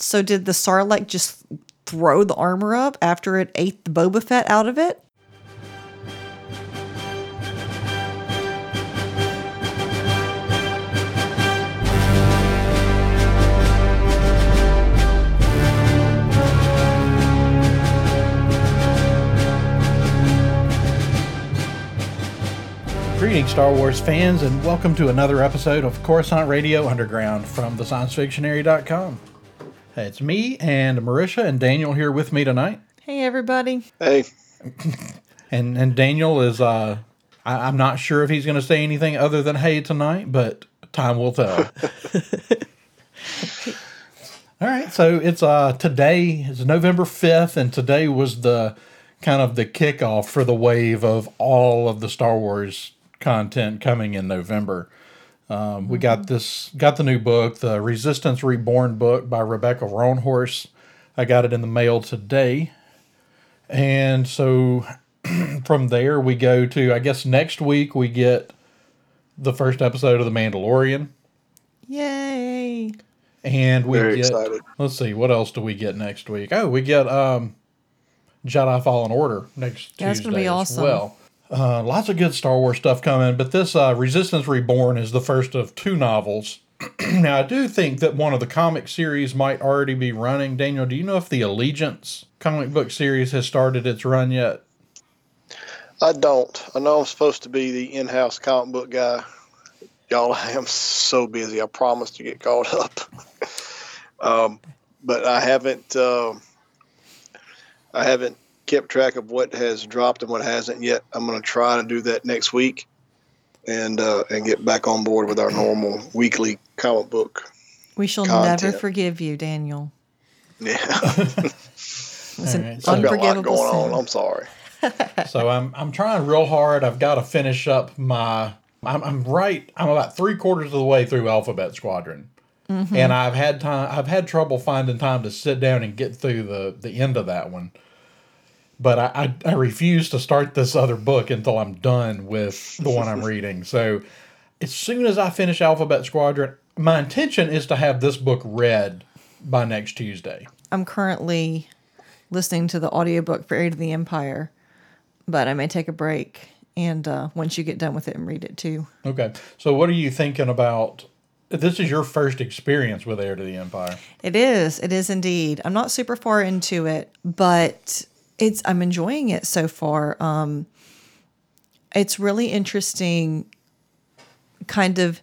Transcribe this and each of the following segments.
So did the Sarlacc just throw the armor up after it ate the Boba Fett out of it? Greetings, Star Wars fans, and welcome to another episode of Coruscant Radio Underground from the ScienceFictionary.com. Hey, it's me and Marisha and Daniel here with me tonight. Hey, everybody. Hey, And and Daniel is uh I, I'm not sure if he's gonna say anything other than hey tonight, but time will tell. All right, so it's uh today is November fifth, and today was the kind of the kickoff for the wave of all of the Star Wars content coming in November. Um, we got this got the new book, the Resistance Reborn book by Rebecca Roanhorse. I got it in the mail today. And so from there we go to I guess next week we get the first episode of The Mandalorian. Yay. And we Very get excited. let's see, what else do we get next week? Oh, we get um Jedi Fallen Order next Yeah, that's Tuesday gonna be as awesome. well. Uh, lots of good Star Wars stuff coming, but this uh, Resistance Reborn is the first of two novels. now, I do think that one of the comic series might already be running. Daniel, do you know if the Allegiance comic book series has started its run yet? I don't. I know I'm supposed to be the in-house comic book guy. Y'all, I am so busy. I promise to get caught up. um, but I haven't. Uh, I haven't kept track of what has dropped and what hasn't yet. I'm going to try to do that next week, and uh, and get back on board with our normal weekly comic book. We shall Content. never forgive you, Daniel. Yeah, It's an Alright, so- I've got a lot unforgivable going on. sin. I'm sorry. so I'm I'm trying real hard. I've got to finish up my. I'm, I'm right. I'm about three quarters of the way through Alphabet Squadron, and I've had time. I've had trouble finding time to sit down and get through the the end of that one. But I, I, I refuse to start this other book until I'm done with the one I'm reading. So as soon as I finish Alphabet Squadron, my intention is to have this book read by next Tuesday. I'm currently listening to the audiobook for Heir to the Empire, but I may take a break and uh, once you get done with it and read it too. Okay. So what are you thinking about? This is your first experience with Heir to the Empire. It is. It is indeed. I'm not super far into it, but it's I'm enjoying it so far. Um it's really interesting kind of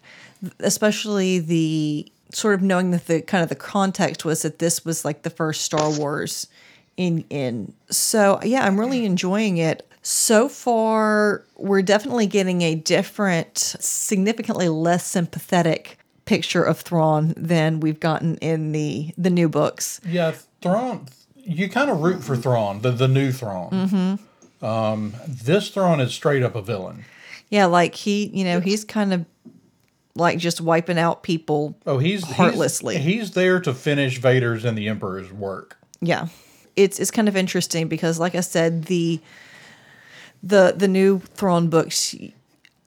especially the sort of knowing that the kind of the context was that this was like the first Star Wars in in so yeah, I'm really enjoying it. So far, we're definitely getting a different, significantly less sympathetic picture of Thrawn than we've gotten in the the new books. Yeah, Thrawn. You kind of root for Thrawn, the the new Thrawn. Mm-hmm. Um, this Thrawn is straight up a villain. Yeah, like he, you know, he's kind of like just wiping out people. Oh, he's he's- Heartlessly. He's, there to finish Vader's and the Emperor's work. Yeah. It's it's kind of interesting because like I said the the the new Thrawn books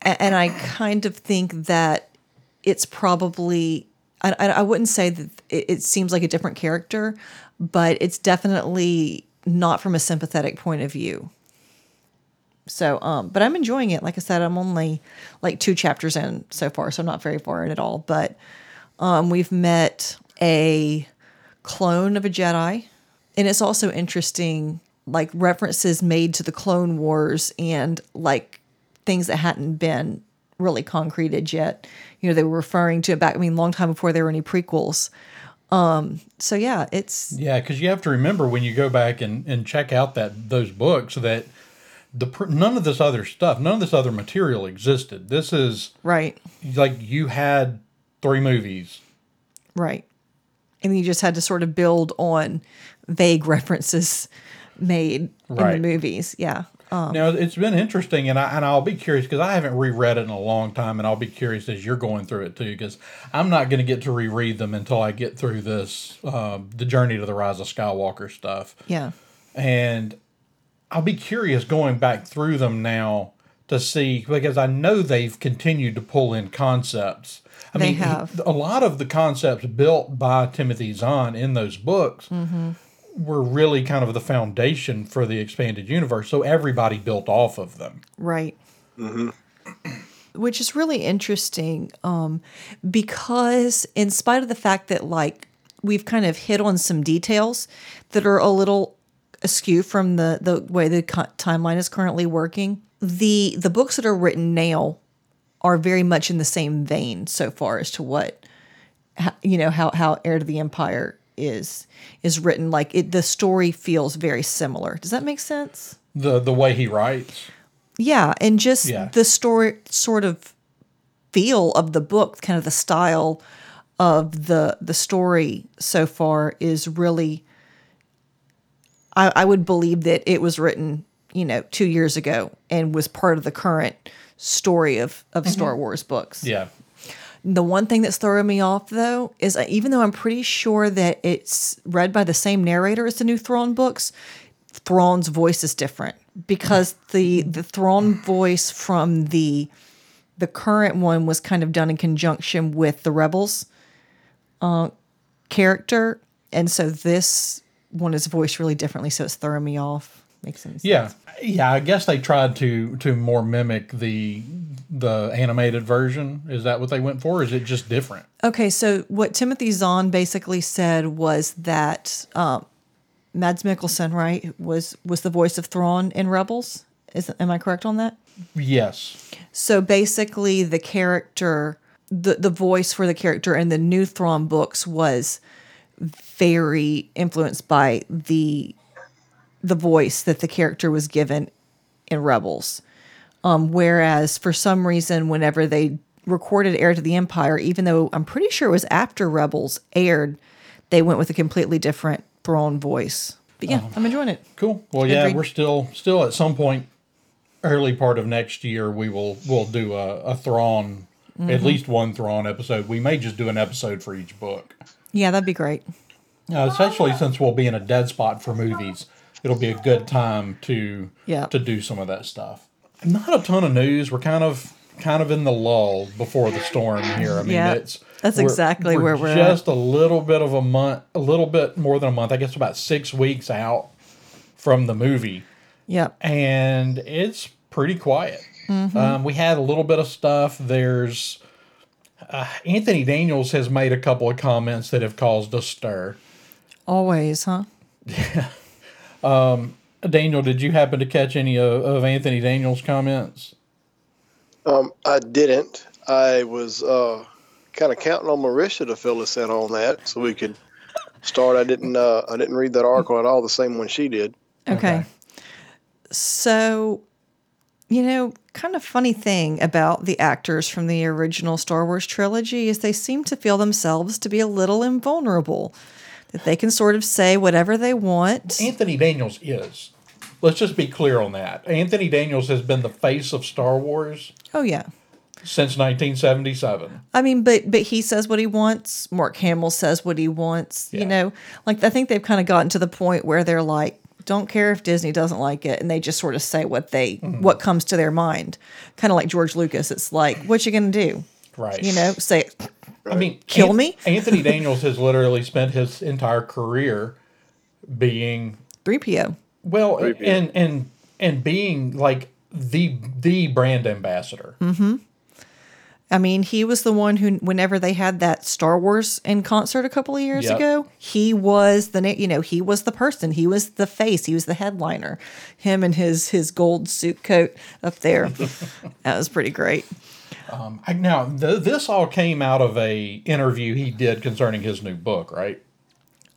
and I kind of think that it's probably I, I wouldn't say that it seems like a different character, but it's definitely not from a sympathetic point of view. So, um, but I'm enjoying it. Like I said, I'm only like two chapters in so far, so I'm not very far in at all. But um, we've met a clone of a Jedi, and it's also interesting, like references made to the Clone Wars and like things that hadn't been really concreted yet. You know, they were referring to it back. I mean, long time before there were any prequels. Um, so yeah, it's Yeah, because you have to remember when you go back and, and check out that those books that the pr- none of this other stuff, none of this other material existed. This is right. like you had three movies. Right. And you just had to sort of build on vague references made Right. in the movies. Yeah. Um, Now it's been interesting, and I and I'll be curious because I haven't reread it in a long time, and I'll be curious as you're going through it too, because I'm not going to get to reread them until I get through this, um, the Journey to the Rise of Skywalker stuff, yeah. and I'll be curious going back through them now to see because I know they've continued to pull in concepts. I They mean, have. a lot of the concepts built by Timothy Zahn in those books Mm-hmm. Were really kind of the foundation for the expanded universe. So everybody built off of them. Right. Which is really interesting um, because, in spite of the fact that, like, we've kind of hit on some details that are a little askew from the, the way the co- timeline is currently working, the the books that are written now are very much in the same vein so far as to what ho- you know how how heir to the empire is is written like it the story feels very similar does that make sense The the way he writes. yeah, and just Yeah. the story sort of feel of the book, kind of the style of the the story so far is really I, I would believe that it was written, you know, two years ago and was part of the current story of, of mm-hmm. Star Wars books. Yeah. The one thing that's throwing me off though is even though I'm pretty sure that it's read by the same narrator as the new Thrawn books, Thrawn's voice is different because the the Thrawn voice from the the current one was kind of done in conjunction with the Rebels uh, character, and so this one is voiced really differently, so it's throwing me off. Makes sense. Yeah, yeah. I guess they tried to to more mimic the the animated version. Is that what they went for? Or is it just different? Okay, so what Timothy Zahn basically said was that um, Mads Mikkelsen, right, was was the voice of Thrawn in Rebels. Is am I correct on that? Yes. So basically, the character, the the voice for the character in the new Thrawn books was very influenced by the the voice that the character was given in Rebels. Um, whereas for some reason, whenever they recorded Heir to the Empire, even though I'm pretty sure it was after Rebels aired, they went with a completely different Thrawn voice. But yeah, I'm enjoying it. Cool. Well, yeah, we're still still at some point early part of next year we will we'll do a, a Thrawn at least one Thrawn episode. We may just do an episode for each book. Yeah, that'd be great. Uh, especially since we'll be in a dead spot for movies, it'll be a good time to Yeah. to do some of that stuff. Not a ton of news. We're kind of kind of in the lull before the storm here. I mean, Yeah, it's that's exactly where we're at. just a little bit of a month, a little bit more than a month. I guess about six weeks out from the movie, Yep. and it's pretty quiet. Mm-hmm. Um, we had a little bit of stuff. There's uh, Anthony Daniels has made a couple of comments that have caused a stir. Always, huh? Daniel, did you happen to catch any of, of Anthony Daniels' comments? Um, I didn't. I was uh, kind of counting on Marisha to fill us in on that, so we could start. I didn't. Uh, I didn't read that article at all. The same one she did. Okay. So, you know, kind of funny thing about the actors from the original Star Wars trilogy is they seem to feel themselves to be a little invulnerable, that they can sort of say whatever they want. Anthony Daniels is. Let's just be clear on that. Anthony Daniels has been the face of Star Wars Oh yeah. since 1977. I mean, but but he says what he wants. Mark Hamill says what he wants. Yeah. You know, like I think they've kind of gotten to the point where they're like, don't care if Disney doesn't like it, and they just sort of say what they mm-hmm. what comes to their mind. Kind of like George Lucas. It's like, what you gonna do? Right. You know, say I mean, Kill Anth- me? Anthony Daniels has literally spent his entire career being three PO. well, Creepy. and and and being like the the brand ambassador. Mm-hmm. I mean, he was the one who, whenever they had that Star Wars in concert a couple of years Yep. ago, he was the na- you know he was the person, he was the face, he was the headliner. Him and his his gold suit coat up there, that was pretty great. I, now, th- this all came out of a interview he did concerning his new book, right?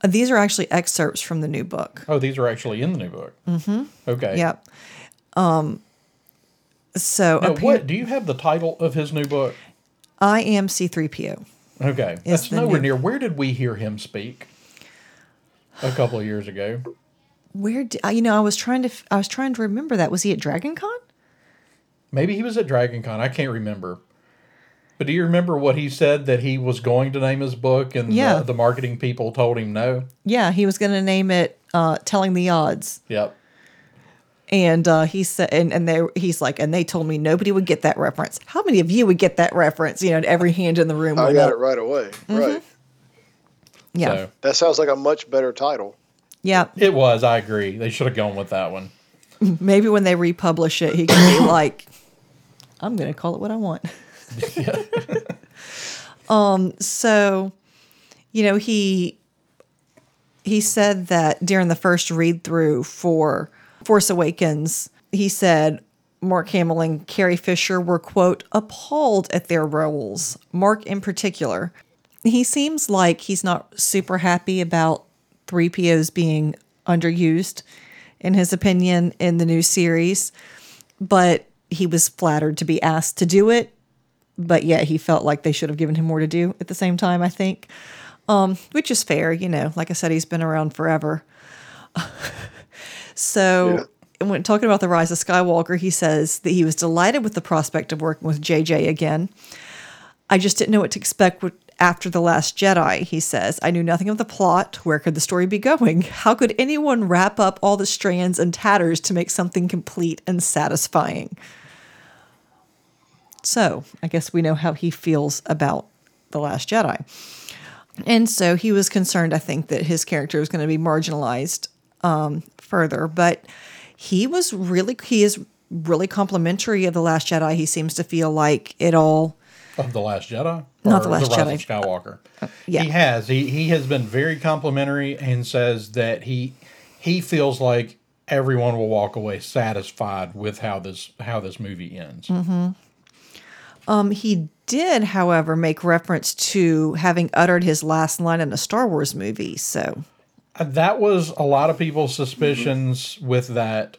Uh, These are actually excerpts from the new book. Oh, these are actually in the new book. Mm-hmm. Okay. Yep. Um. So Now, appear- what do you have the title of his new book? I am C three PO. Okay, that's nowhere new- near. Where did we hear him speak? A couple of years ago. Where did, you know? I was trying to I was trying to remember that. Was he at Dragon Con? Maybe he was at Dragon Con. I can't remember. But do you remember what he said that he was going to name his book and Yeah. the, the marketing people told him no? Yeah, he was going to name it uh, "Telling the Odds." Yep. And uh, he said, and, and they, he's like, and they told me nobody would get that reference. How many of you would get that reference? You know, and every hand in the room I got up. it right away. Mm-hmm. Right. Yeah, So That sounds like a much better title. yeah. it was. I agree. They should have gone with that one. Maybe when they republish it, he can be like, I'm going to call it what I want. um, so, you know, he he said that during the first read through for Force Awakens, he said Mark Hamill and Carrie Fisher were quote appalled at their roles. Mark in particular. He seems like he's not super happy about 3POs being underused in his opinion in the new series, but he was flattered to be asked to do it. But yet he felt like they should have given him more to do at the same time, I think. Um, which is fair, you know. Like I said, he's been around forever. so when talking about the rise of Skywalker, he says that he was delighted with the prospect of working with JJ again. I just didn't know what to expect after The Last Jedi, he says. I knew nothing of the plot. Where could the story be going? How could anyone wrap up all the strands and tatters to make something complete and satisfying? So, I guess we know how he feels about The Last Jedi. And so he was concerned, I think, that his character was going to be marginalized um, further. But he was really, he is really complimentary of The Last Jedi. He seems to feel like it all. Of the Last Jedi, Not The Last Rise Jedi. of Skywalker. yeah. he has. He he has been very complimentary and says that he he feels like everyone will walk away satisfied with how this how this movie ends. Um, he did, however, make reference to having uttered his last line in a Star Wars movie. So, Uh, That was a lot of people's suspicions with that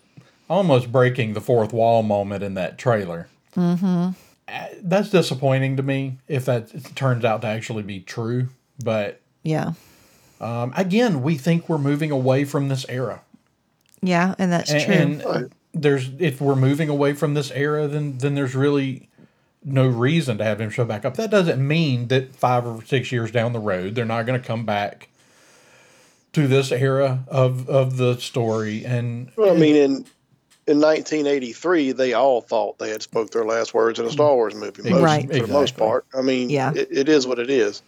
almost breaking the fourth wall moment in that trailer. Mm-hmm. That's disappointing to me if that turns out to actually be true. But yeah. um, again, we think we're moving away from this era. Yeah, and that's true. and, and there's if we're moving away from this era then then there's really no reason to have him show back up that doesn't mean that five or six years down the road they're not going to come back to this era of of the story and Well, I mean, in in 1983, they all thought they had spoke their last words in a Star Wars movie, most, Right. for the most part. I mean, Yeah. it, it is what it is.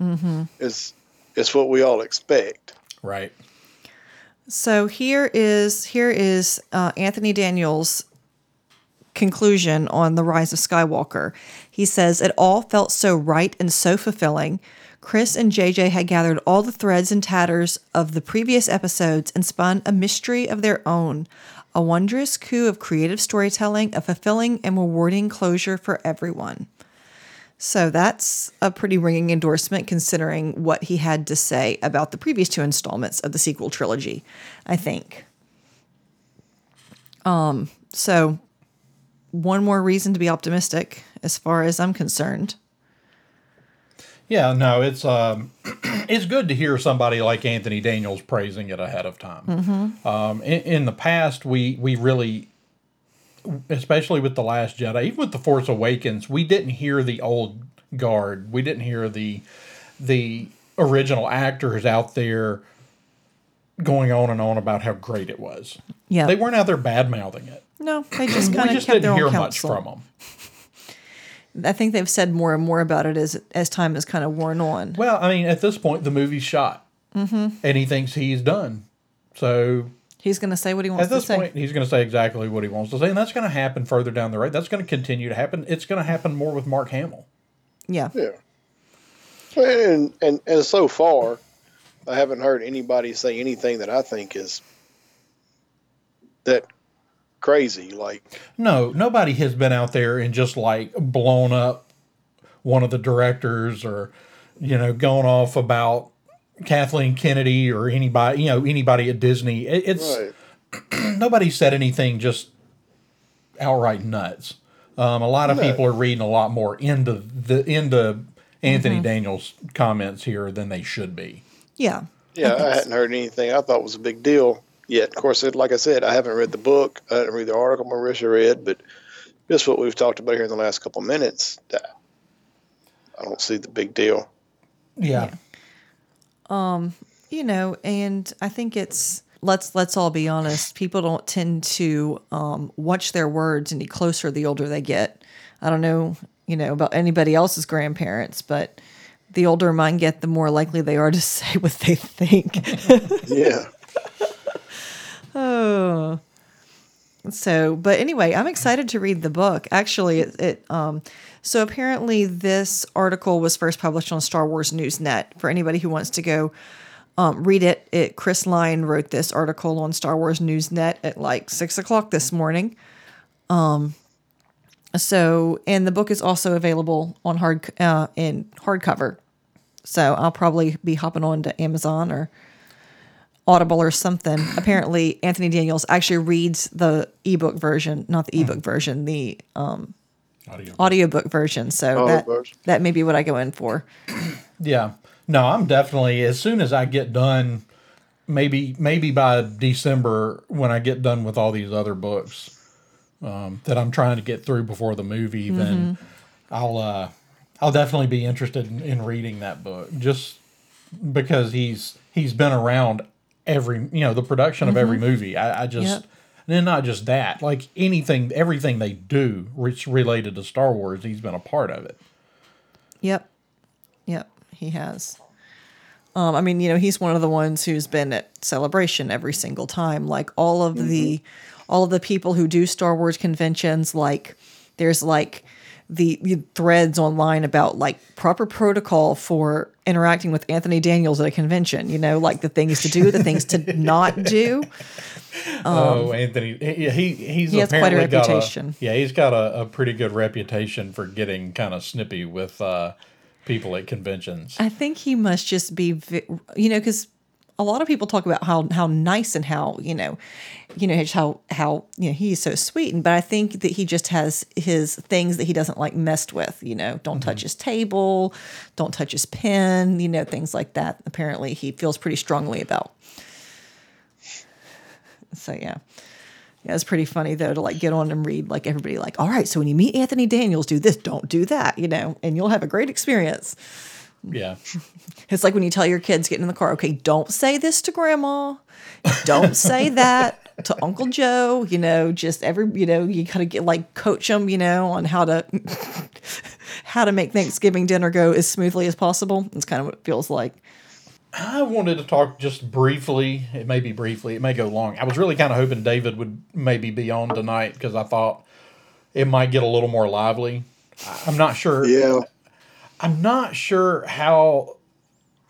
Mm-hmm. It's it's what we all expect. right So here is here is uh, Anthony Daniels' conclusion on the rise of Skywalker. He says it all felt so right and so fulfilling. Chris and JJ had gathered all the threads and tatters of the previous episodes and spun a mystery of their own, a wondrous coup of creative storytelling, a fulfilling and rewarding closure for everyone. So that's a pretty ringing endorsement considering what he had to say about the previous two installments of the sequel trilogy, I think. Um, so one more reason to be optimistic as far as I'm concerned. yeah no it's um it's good to hear somebody like anthony daniels praising it ahead of time. Um in, in the past we we really especially with the last jedi even with the force awakens we didn't hear the old guard. We didn't hear the the original actors out there going on and on about how great it was. Yeah. they weren't out there bad mouthing it No, they just kind of kept their didn't own hear much counsel. from them I think they've said more and more about it as as time has kind of worn on. well i mean at this point the movie's shot mm-hmm. and he thinks he's done so He's going to say what he wants to say. At this to say. point, he's going to say exactly what he wants to say, and that's going to happen further down the road. That's going to continue to happen. It's going to happen more with Mark Hamill. yeah. Yeah. And, and and so far, I haven't heard anybody say anything that I think is that crazy. Like, No, nobody has been out there and just like blown up one of the directors or you know gone off about Kathleen Kennedy or anybody you know anybody at Disney. It, it's right. nobody said anything just outright nuts. Um, a lot of No. people are reading a lot more into the into Anthony Daniels' comments here than they should be. Yeah. Yeah, think I hadn't heard anything I thought was a big deal yet. Of course, it, like I said, I haven't read the book. I didn't read the article Marisha read, but just what we've talked about here in the last couple of minutes, I don't see the big deal. Yeah. Um, you know, and I think it's let's let's all be honest. People don't tend to um, watch their words any closer the older they get. I don't know, you know, about anybody else's grandparents, but the older mine get, the more likely they are to say what they think. Yeah. oh. So, but anyway, I'm excited to read the book. Actually, it, it um, so apparently this article was first published on Star Wars Newsnet. For anybody who wants to go um, read it, it, Chris Line wrote this article on Star Wars Newsnet at like six o'clock this morning. Um, so, and the book is also available on hard uh, in hardcover. So I'll probably be hopping on to Amazon or Audible or something. Apparently, Anthony Daniels actually reads the ebook version, not the ebook version, the um, Audio. audiobook version. So that version. that may be what I go in for. Yeah. No, I'm definitely as soon as I get done, maybe maybe by December when I get done with all these other books um, that I'm trying to get through before the movie, then I'll uh, I'll definitely be interested in, in reading that book just because he's he's been around every you know the production of every movie. I, I just Yep. and then not just that, like anything, everything they do, which related to Star Wars, he's been a part of it. Yep. Yep, he has. Um, I mean, you know, he's one of the ones who's been at celebration every single time. Like all of the all of the people who do Star Wars conventions, like there's like the, the threads online about like proper protocol for interacting with Anthony Daniels at a convention, you know, like the things to do, the things to not do. oh, Anthony, he, he he's Um, he has quite a reputation. yeah, he's got a, a pretty good reputation for getting kind of snippy with uh, people at conventions. I think he must just be, you know, because a lot of people talk about how how nice and how you know, you know just how how you know he's so sweet, and but I think that he just has his things that he doesn't like messed with. You know, don't touch mm-hmm. his table, don't touch his pen, you know, things like that. Apparently, he feels pretty strongly about. So yeah. Yeah, it's pretty funny though to like get on and read like everybody like, all right, so when you meet Anthony Daniels, do this, don't do that, you know, and you'll have a great experience. Yeah, It's like when you tell your kids get in the car, okay, don't say this to grandma. Don't say that to Uncle Joe. You know, just every, you know, you kind of get like coach them, you know, on how to how to make Thanksgiving dinner go as smoothly as possible. It's kind of what it feels like. I wanted to talk just briefly. It may be briefly. It may go long. I was really kind of hoping David would maybe be on tonight because I thought it might get a little more lively. I- I'm not sure. Yeah. I'm not sure how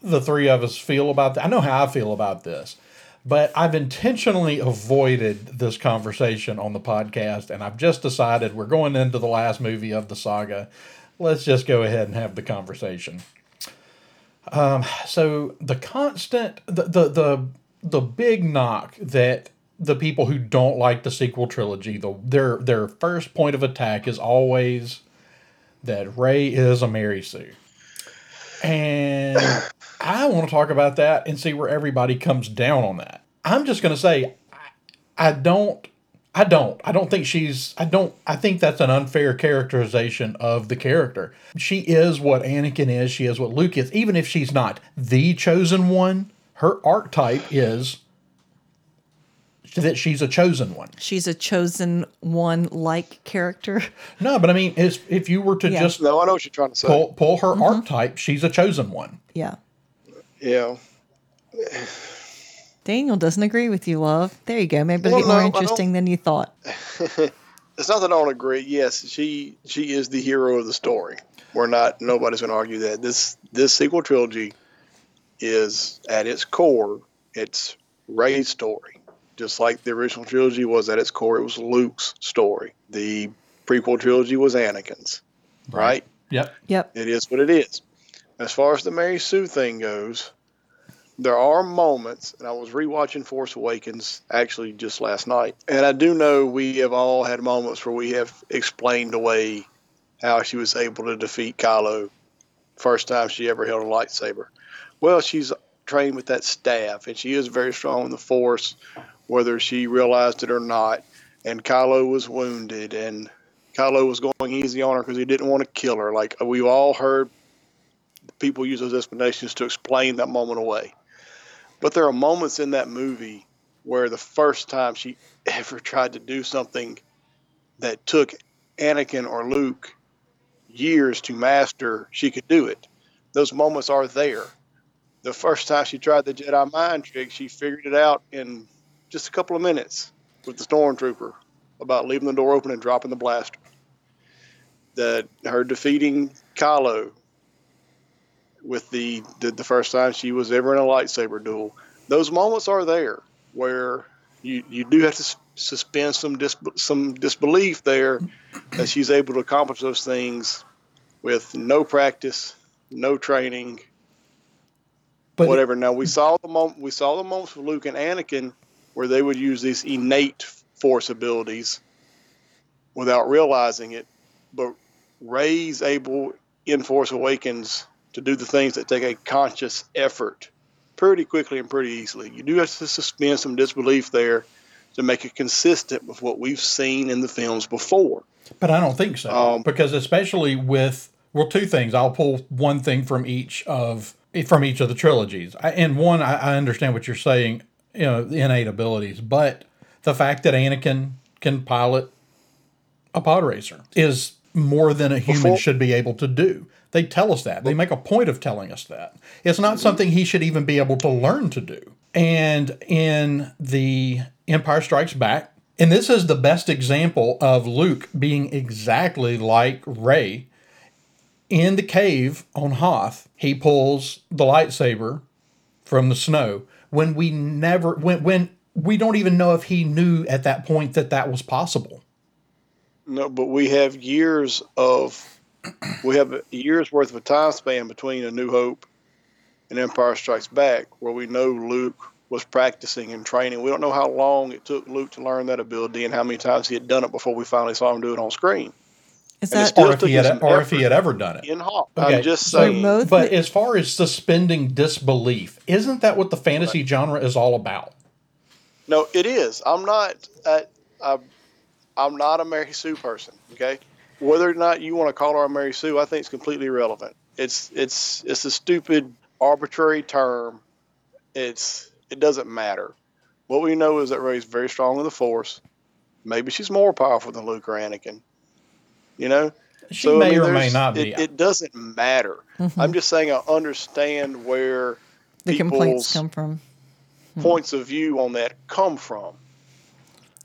the three of us feel about that. I know how I feel about this, but I've intentionally avoided this conversation on the podcast, and I've just decided we're going into the last movie of the saga. Let's just go ahead and have the conversation. Um, so the constant, the the the the big knock that the people who don't like the sequel trilogy, the their their first point of attack is always that Rey is a Mary Sue. And I want to talk about that and see where everybody comes down on that. I'm just going to say, I, I don't, I don't, I don't think she's, I don't, I think that's an unfair characterization of the character. She is what Anakin is, she is what Luke is, even if she's not the chosen one, her archetype is that she's a chosen one. She's a chosen one like character. No, but I mean, it's, if you were to Yeah. just No, I know what you're trying to say. pull pull her mm-hmm. archetype, she's a chosen one. Yeah. Yeah. Daniel doesn't agree with you, love. There you go. Maybe it'll Well, get more no, interesting than you thought. It's not that I don't agree. Yes, she she is the hero of the story. We're not. Nobody's going to argue that. This this sequel trilogy is at its core, it's Rey's story. Just like the original trilogy was at its core, it was Luke's story. The prequel trilogy was Anakin's. Right? Yep. Yep. It is what it is. As far as the Mary Sue thing goes, there are moments, and I was rewatching Force Awakens actually just last night, and I do know we have all had moments where we have explained away how she was able to defeat Kylo first time she ever held a lightsaber. Well, she's trained with that staff, and she is very strong in the Force, whether she realized it or not. And Kylo was wounded, and Kylo was going easy on her because he didn't want to kill her. Like we've all heard people use those explanations to explain that moment away. But there are moments in that movie where the first time she ever tried to do something that took Anakin or Luke years to master, she could do it. Those moments are there. The first time she tried the Jedi mind trick, she figured it out in just a couple of minutes with the stormtrooper about leaving the door open and dropping the blaster. That her defeating Kylo with the, the the first time she was ever in a lightsaber duel. Those moments are there where you you do have to suspend some dis, some disbelief there that she's able to accomplish those things with no practice, no training, But whatever. Now we saw the moment we saw the moments with Luke and Anakin where they would use these innate force abilities without realizing it, but Rey's able in Force Awakens to do the things that take a conscious effort pretty quickly and pretty easily. You do have to suspend some disbelief there to make it consistent with what we've seen in the films before. But I don't think so. Um, because especially with well, two things. I'll pull one thing from each of from each of the trilogies. I, and one, I, I understand what you're saying. You know, innate abilities, but the fact that Anakin can pilot a pod racer is more than a human Before- should be able to do. They tell us that. They make a point of telling us that. It's not something he should even be able to learn to do. And in the Empire Strikes Back, and this is the best example of Luke being exactly like Rey. In the cave on Hoth, he pulls the lightsaber from the snow when we never when when we don't even know if he knew at that point that that was possible. No, but we have years of we have a years worth of a time span between A New Hope and Empire Strikes Back where we know Luke was practicing and training. We don't know how long it took Luke to learn that ability and how many times he had done it before we finally saw him do it on screen. Is that still Or if he had or if he had ever done it. In Hoth, Okay, I'm just so saying. both- But as far as suspending disbelief, isn't that what the fantasy genre is all about? No, it is. I'm not. I, I, I'm not a Mary Sue person. Okay, whether or not you want to call her a Mary Sue, I think it's completely irrelevant. It's it's it's a stupid, arbitrary term. It's it doesn't matter. What we know is that Rey's very strong in the Force. Maybe she's more powerful than Luke or Anakin. You know, She I may mean, or may not be. It, it doesn't matter. Mm-hmm. I'm just saying I understand where the complaints come from? Hmm. points of view on that come from.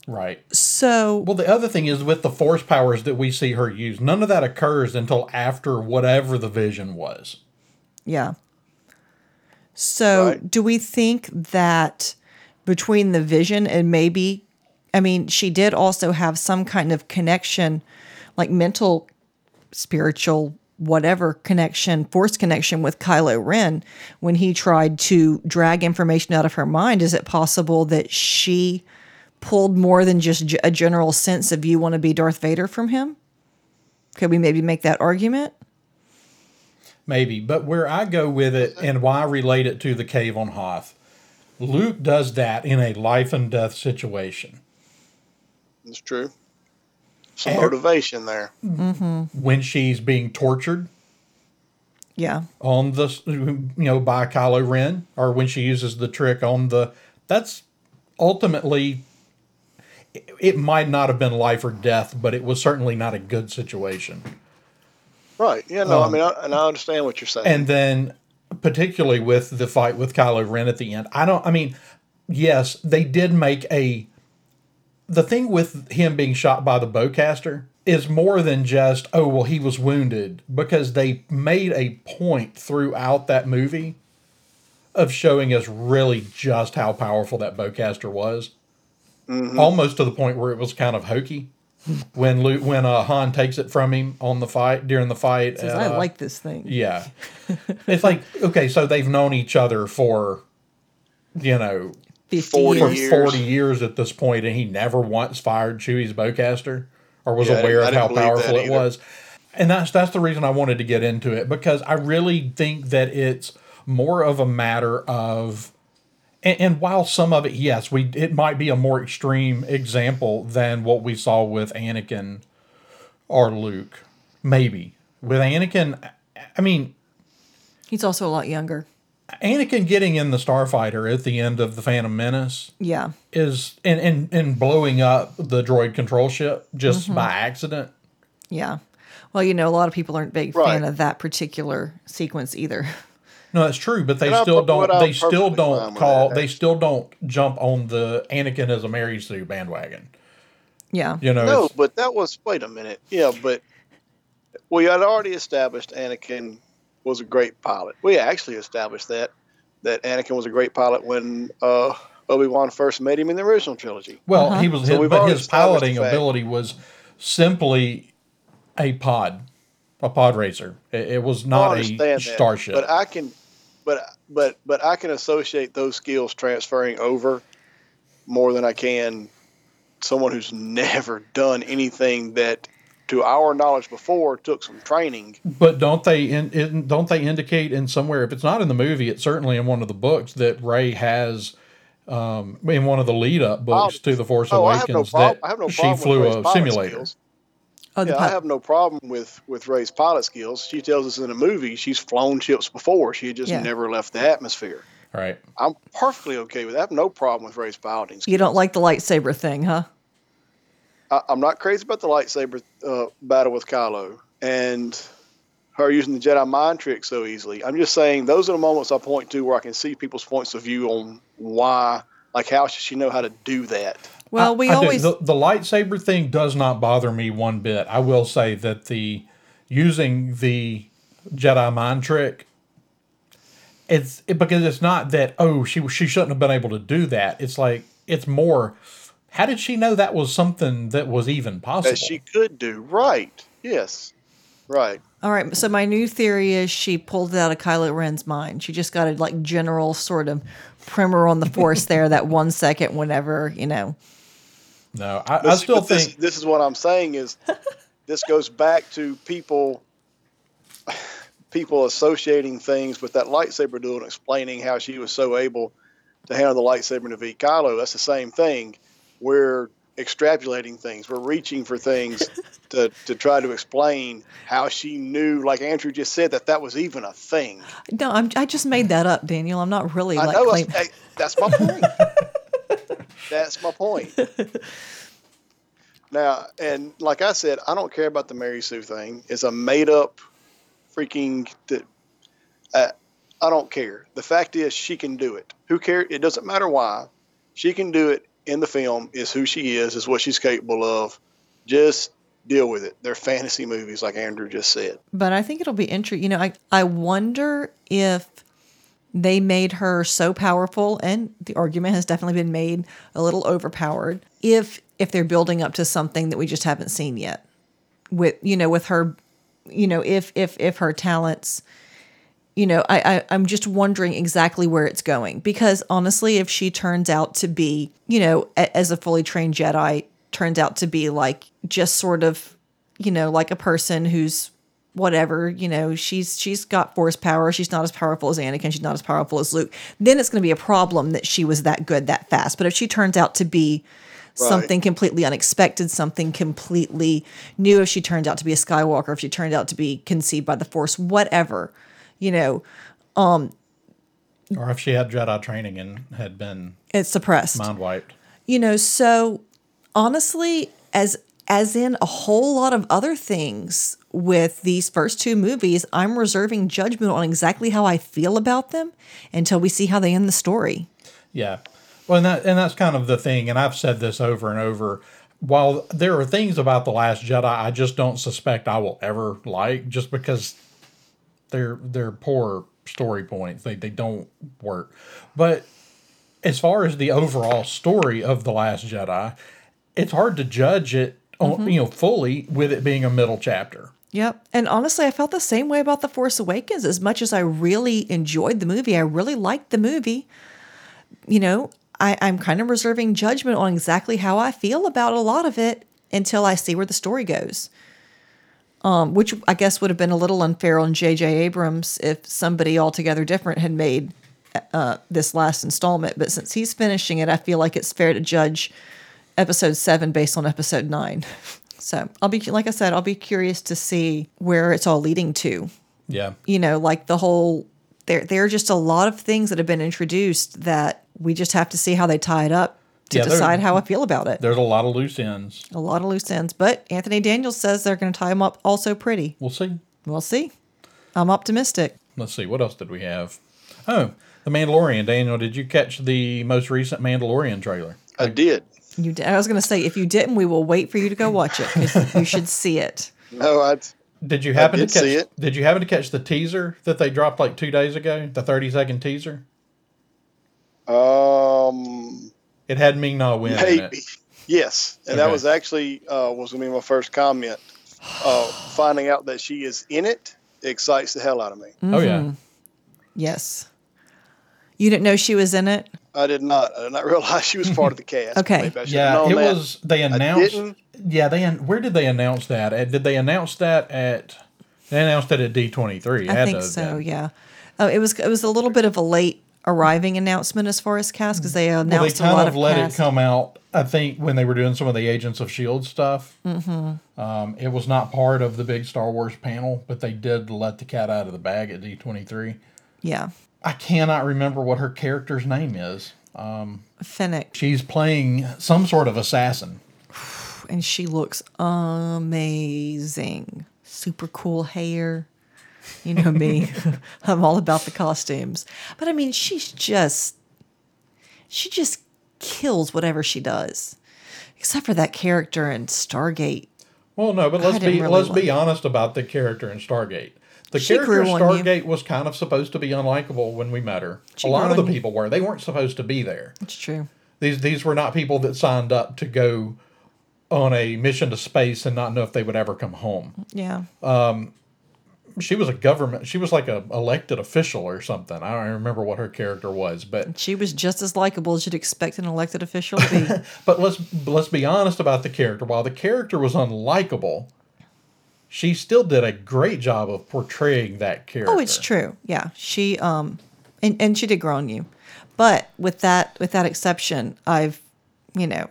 right. So Well, the other thing is with the force powers that we see her use, none of that occurs until after whatever the vision was. Yeah. So, Right. do we think that between the vision and maybe, I mean, she did also have some kind of connection, like mental, spiritual, whatever connection, force connection with Kylo Ren when he tried to drag information out of her mind? Is it possible that she pulled more than just a general sense of you want to be Darth Vader from him? Could we maybe make that argument? Maybe. But where I go with it and why I relate it to the cave on Hoth, Luke does that in a life and death situation. It's true. Some Eh, motivation there. When she's being tortured Yeah. on the, you know, by Kylo Ren, or when she uses the trick on the, that's ultimately, it- it might not have been life or death, but it was certainly not a good situation. Right. Yeah, no, Um, I mean, I, and I understand what you're saying. And then, particularly with the fight with Kylo Ren at the end, I don't. I mean, yes, they did make a. The thing with him being shot by the bowcaster is more than just oh well he was wounded because they made a point throughout that movie of showing us really just how powerful that bowcaster was, almost to the point where it was kind of hokey. When Luke, when uh, Han takes it from him on the fight during the fight, Says, at, I uh, like this thing. yeah. it's like, okay, so they've known each other for, you know, 50 40 for years. years. 40 years at this point, and he never once fired Chewie's bowcaster or was Yeah, aware of how powerful it was. And that's that's the reason I wanted to get into it because I really think that it's more of a matter of and, and while some of it, yes, we it might be a more extreme example than what we saw with Anakin or Luke, maybe with Anakin. I mean, He's also a lot younger. Anakin getting in the starfighter at the end of the Phantom Menace Yeah. is and and, and blowing up the droid control ship just Mm-hmm. by accident. Yeah. Well, you know, a lot of people aren't big Right. fan of that particular sequence either. No, that's true, but they And I'm still don't. I'm They still don't call. that, They still don't jump on the Anakin as a Mary Sue bandwagon. Yeah. You know, No, but that was wait a minute. Yeah, but we had already established Anakin was a great pilot. We actually established that that Anakin was a great pilot when uh, Obi Wan first met him in the original trilogy. well, Uh-huh. he was, So his, we've but his piloting ability was simply a pod, a pod racer. It, it was not a understand that, starship. but I can, but but but I can associate those skills transferring over more than I can someone who's never done anything that, to our knowledge before, took some training. But don't they in, in, don't they indicate in somewhere if it's not in the movie, it's certainly in one of the books that Rey has um, in one of the lead up books Oh, to the Force Oh, I have no Awakens that I have no she flew with a simulator. Oh, Yeah, pi- I have no problem with with Rey's pilot skills. She tells us in the movie she's flown ships before. She just Yeah. never left the atmosphere. Right. I'm perfectly okay with that. I have no problem with Rey's piloting skills. you don't like the lightsaber thing, huh? I, I'm not crazy about the lightsaber uh, battle with Kylo and her using the Jedi mind trick so easily. I'm just saying those are the moments I point to where I can see people's points of view on why, like, how should she know how to do that? Well, we I do. always the, the lightsaber thing does not bother me one bit. I will say that the using the Jedi mind trick, it's it, because it's not that oh she she shouldn't have been able to do that. It's like it's more. How did she know that was something that was even possible? That she could do. Right. Yes. Right. All right, so my new theory is she pulled it out of Kylo Ren's mind. She just got a like general sort of primer on the force there that one second whenever, you know. no, I, I still but this, think this is what I'm saying is this goes back to people people associating things with that lightsaber duel and explaining how she was so able to handle the lightsaber and defeat Kylo. That's the same thing. We're extrapolating things. We're reaching for things to, to try to explain how she knew, like Andrew just said, that that was even a thing. No, I'm, I just made that up, Daniel. I'm not really I like know claim- that's, my point. that's my point. Now, and like I said, I don't care about the Mary Sue thing. It's a made up freaking. th- Uh, I don't care. The fact is, she can do it. Who cares? It doesn't matter why. She can do it in the film. Is who she is. Is what she's capable of. Just deal with it. They're fantasy movies, like Andrew just said. But I think it'll be interesting. You know, I, I wonder if they made her so powerful, and the argument has definitely been made a little overpowered. If if they're building up to something that we just haven't seen yet, with you know, with her, you know, if if if her talents, you know, I, I I'm just wondering exactly where it's going because honestly, if she turns out to be, you know, a, as a fully trained Jedi, turns out to be like just sort of, you know, like a person who's whatever, you know, she's she's got force power. She's not as powerful as Anakin. She's not as powerful as Luke. Then it's going to be a problem that she was that good that fast. But if she turns out to be something completely unexpected, something completely new, if she turned out to be a Skywalker, if she turned out to be conceived by the Force, whatever, you know, um, or if she had Jedi training and had been it's suppressed. mind wiped. you know so honestly as as in a whole lot of other things with these first two movies i'm reserving judgment on exactly how i feel about them until we see how they end the story Yeah. Well, and that and that's kind of the thing, and I've said this over and over. While there are things about the Last Jedi I just don't suspect I will ever like, just because they're they're poor story points. They they don't work. But as far as the overall story of the Last Jedi, it's hard to judge it, on, mm-hmm. you know, fully with it being a middle chapter. Yep. And honestly, I felt the same way about The Force Awakens. As much as I really enjoyed the movie, I really liked the movie. You know, I, I'm kind of reserving judgment on exactly how I feel about a lot of it until I see where the story goes. Um, which I guess would have been a little unfair on J.J. Abrams if somebody altogether different had made uh, this last installment. But since he's finishing it, I feel like it's fair to judge episode seven based on episode nine. So I'll be, like I said, I'll be curious to see where it's all leading to. Yeah. You know, like the whole there there are just a lot of things that have been introduced that we just have to see how they tie it up to Yeah, decide how I feel about it. There's a lot of loose ends. A lot of loose ends, but Anthony Daniels says they're going to tie them up also pretty. We'll see. We'll see. I'm optimistic. Let's see. What else did we have? Oh, The Mandalorian. Daniel, did you catch the most recent Mandalorian trailer? I did. You did. I was going to say if you didn't, we will wait for you to go watch it 'cause you should see it. No, I. Did you happen did to catch? see it. Did you happen to catch the teaser that they dropped like two days ago? The thirty second teaser. Um, It had Ming Na Wen in maybe. it. Yes, and that was actually uh, was gonna be my first comment. Uh, finding out that she is in it excites the hell out of me. Oh yeah. Mm-hmm. Yes. You didn't know she was in it? I did not. I did not realize she was part of the cast. Okay. Maybe I should have Yeah, known it that. was. They announced. didn't. Yeah, they. an- Where did they announce that? Did they announce that at? They announced it at D twenty three. I think so. Yeah. Uh, it was it was a little bit of a late arriving announcement as far as cast because they Well, announced they a kind lot of of let cast. it come out. I think when they were doing some of the Agents of Shield stuff. Mm-hmm. Um, it was not part of the big Star Wars panel, but they did let the cat out of the bag at D twenty three. Yeah. I cannot remember what her character's name is. Fennec. She's playing some sort of assassin. and she looks amazing. Super cool hair. You know me. I'm all about the costumes. But I mean, she's just she just kills whatever she does. Except for that character in Stargate. Well, no, but let's be really let's like be honest about the character in Stargate. The She character in grew on you. Stargate was kind of supposed to be unlikable when we met her. She a lot of the on you. people were. They weren't supposed to be there. It's true. These these were not people that signed up to go on a mission to space and not know if they would ever come home. Yeah. Um, She was a government. She was like a elected official or something. I don't remember what her character was, but She was just as likable as you'd expect an elected official to be. but let's let's be honest about the character. While the character was unlikable, she still did a great job of portraying that character. Oh, it's true. Yeah, she um, and and she did grow on you, but with that with that exception, I've, you know,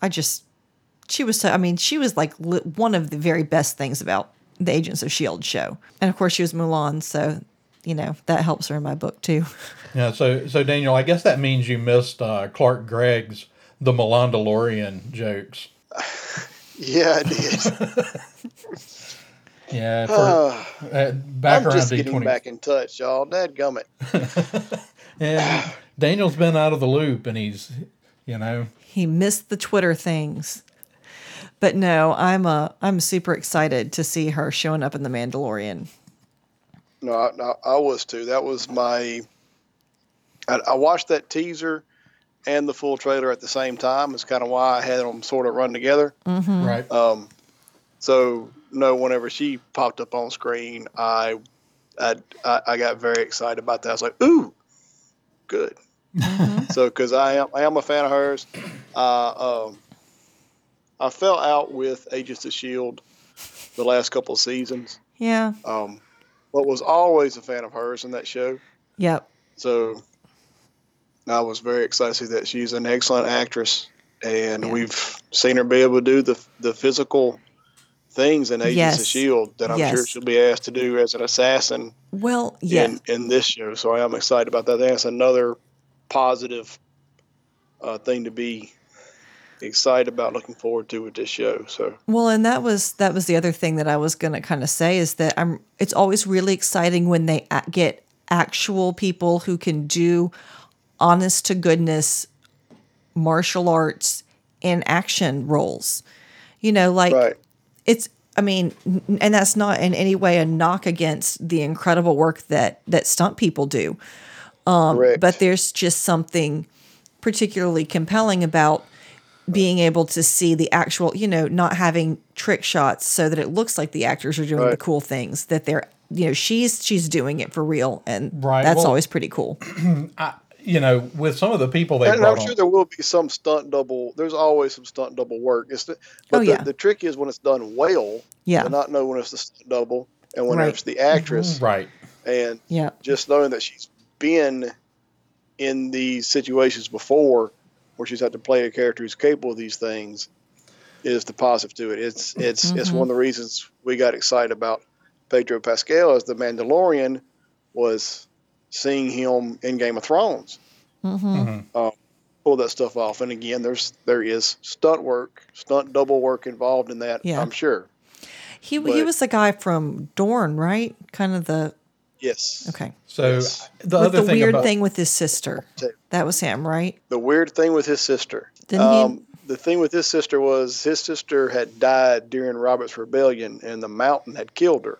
I just she was so. I mean, she was like li- one of the very best things about the Agents of Shield show, and of course she was Mulan, so you know that helps her in my book too. Yeah, so so Daniel, I guess that means you missed uh, Clark Gregg's The Melondalorian jokes. Yeah, I did. Yeah, for, uh, back I'm around just D getting twenty. back in touch, y'all. Dad gummit. Yeah, Daniel's been out of the loop, and he's, you know, he missed the Twitter things. But no, I'm uh I'm super excited to see her showing up in the Mandalorian. No, I, no, I was too. That was my. I, I watched that teaser and the full trailer at the same time. It's kind of why I had them sort of run together. right? Um, so no, whenever she popped up on screen, I, I, I I got very excited about that. I was like, ooh, good. So because I am I am a fan of hers. Uh, um, I fell out with Agents of Shield the last couple of seasons. Yeah. Um, but was always a fan of hers in that show. Yep. So I was very excited to see that she's an excellent actress, and Yeah. we've seen her be able to do the the physical things in Agents Yes. of Shield that I'm sure she'll be asked to do as an assassin Well, yeah. in in this show. So I am excited about that. That's another positive uh, thing to be excited about, looking forward to with this show. So Well, and that was that was the other thing that I was going to kind of say is that I'm it's always really exciting when they get actual people who can do honest to goodness martial arts in action roles. You know, like right, it's I mean, and that's not in any way a knock against the incredible work that that stunt people do. Um, correct. But there's just something particularly compelling about being able to see the actual, you know, not having trick shots so that it looks like the actors are doing the cool things that they're, you know, she's she's doing it for real, and Right, that's well- always pretty cool. you know, with some of the people they and I'm sure on, there will be some stunt double. There's always some stunt double work. It's the, but Oh, the, yeah. the trick is when it's done well. Yeah. To not know when it's the stunt double and when Right. it's the actress, right? and Yeah, just knowing that she's been in these situations before, where she's had to play a character who's capable of these things, is the positive to it. It's it's it's Mm-hmm. one of the reasons we got excited about Pedro Pascal as the Mandalorian was seeing him in Game of Thrones. Uh, pull that stuff off. And again, there's there is stunt work, stunt double work involved in that. Yeah. I'm sure. He he was the guy from Dorne, right? Kind of the Yes. okay. So Yes. the with other the thing weird about thing with his sister. That was him, right? The weird thing with his sister. Didn't he- um, the thing with his sister was his sister had died during Robert's rebellion, and the mountain had killed her.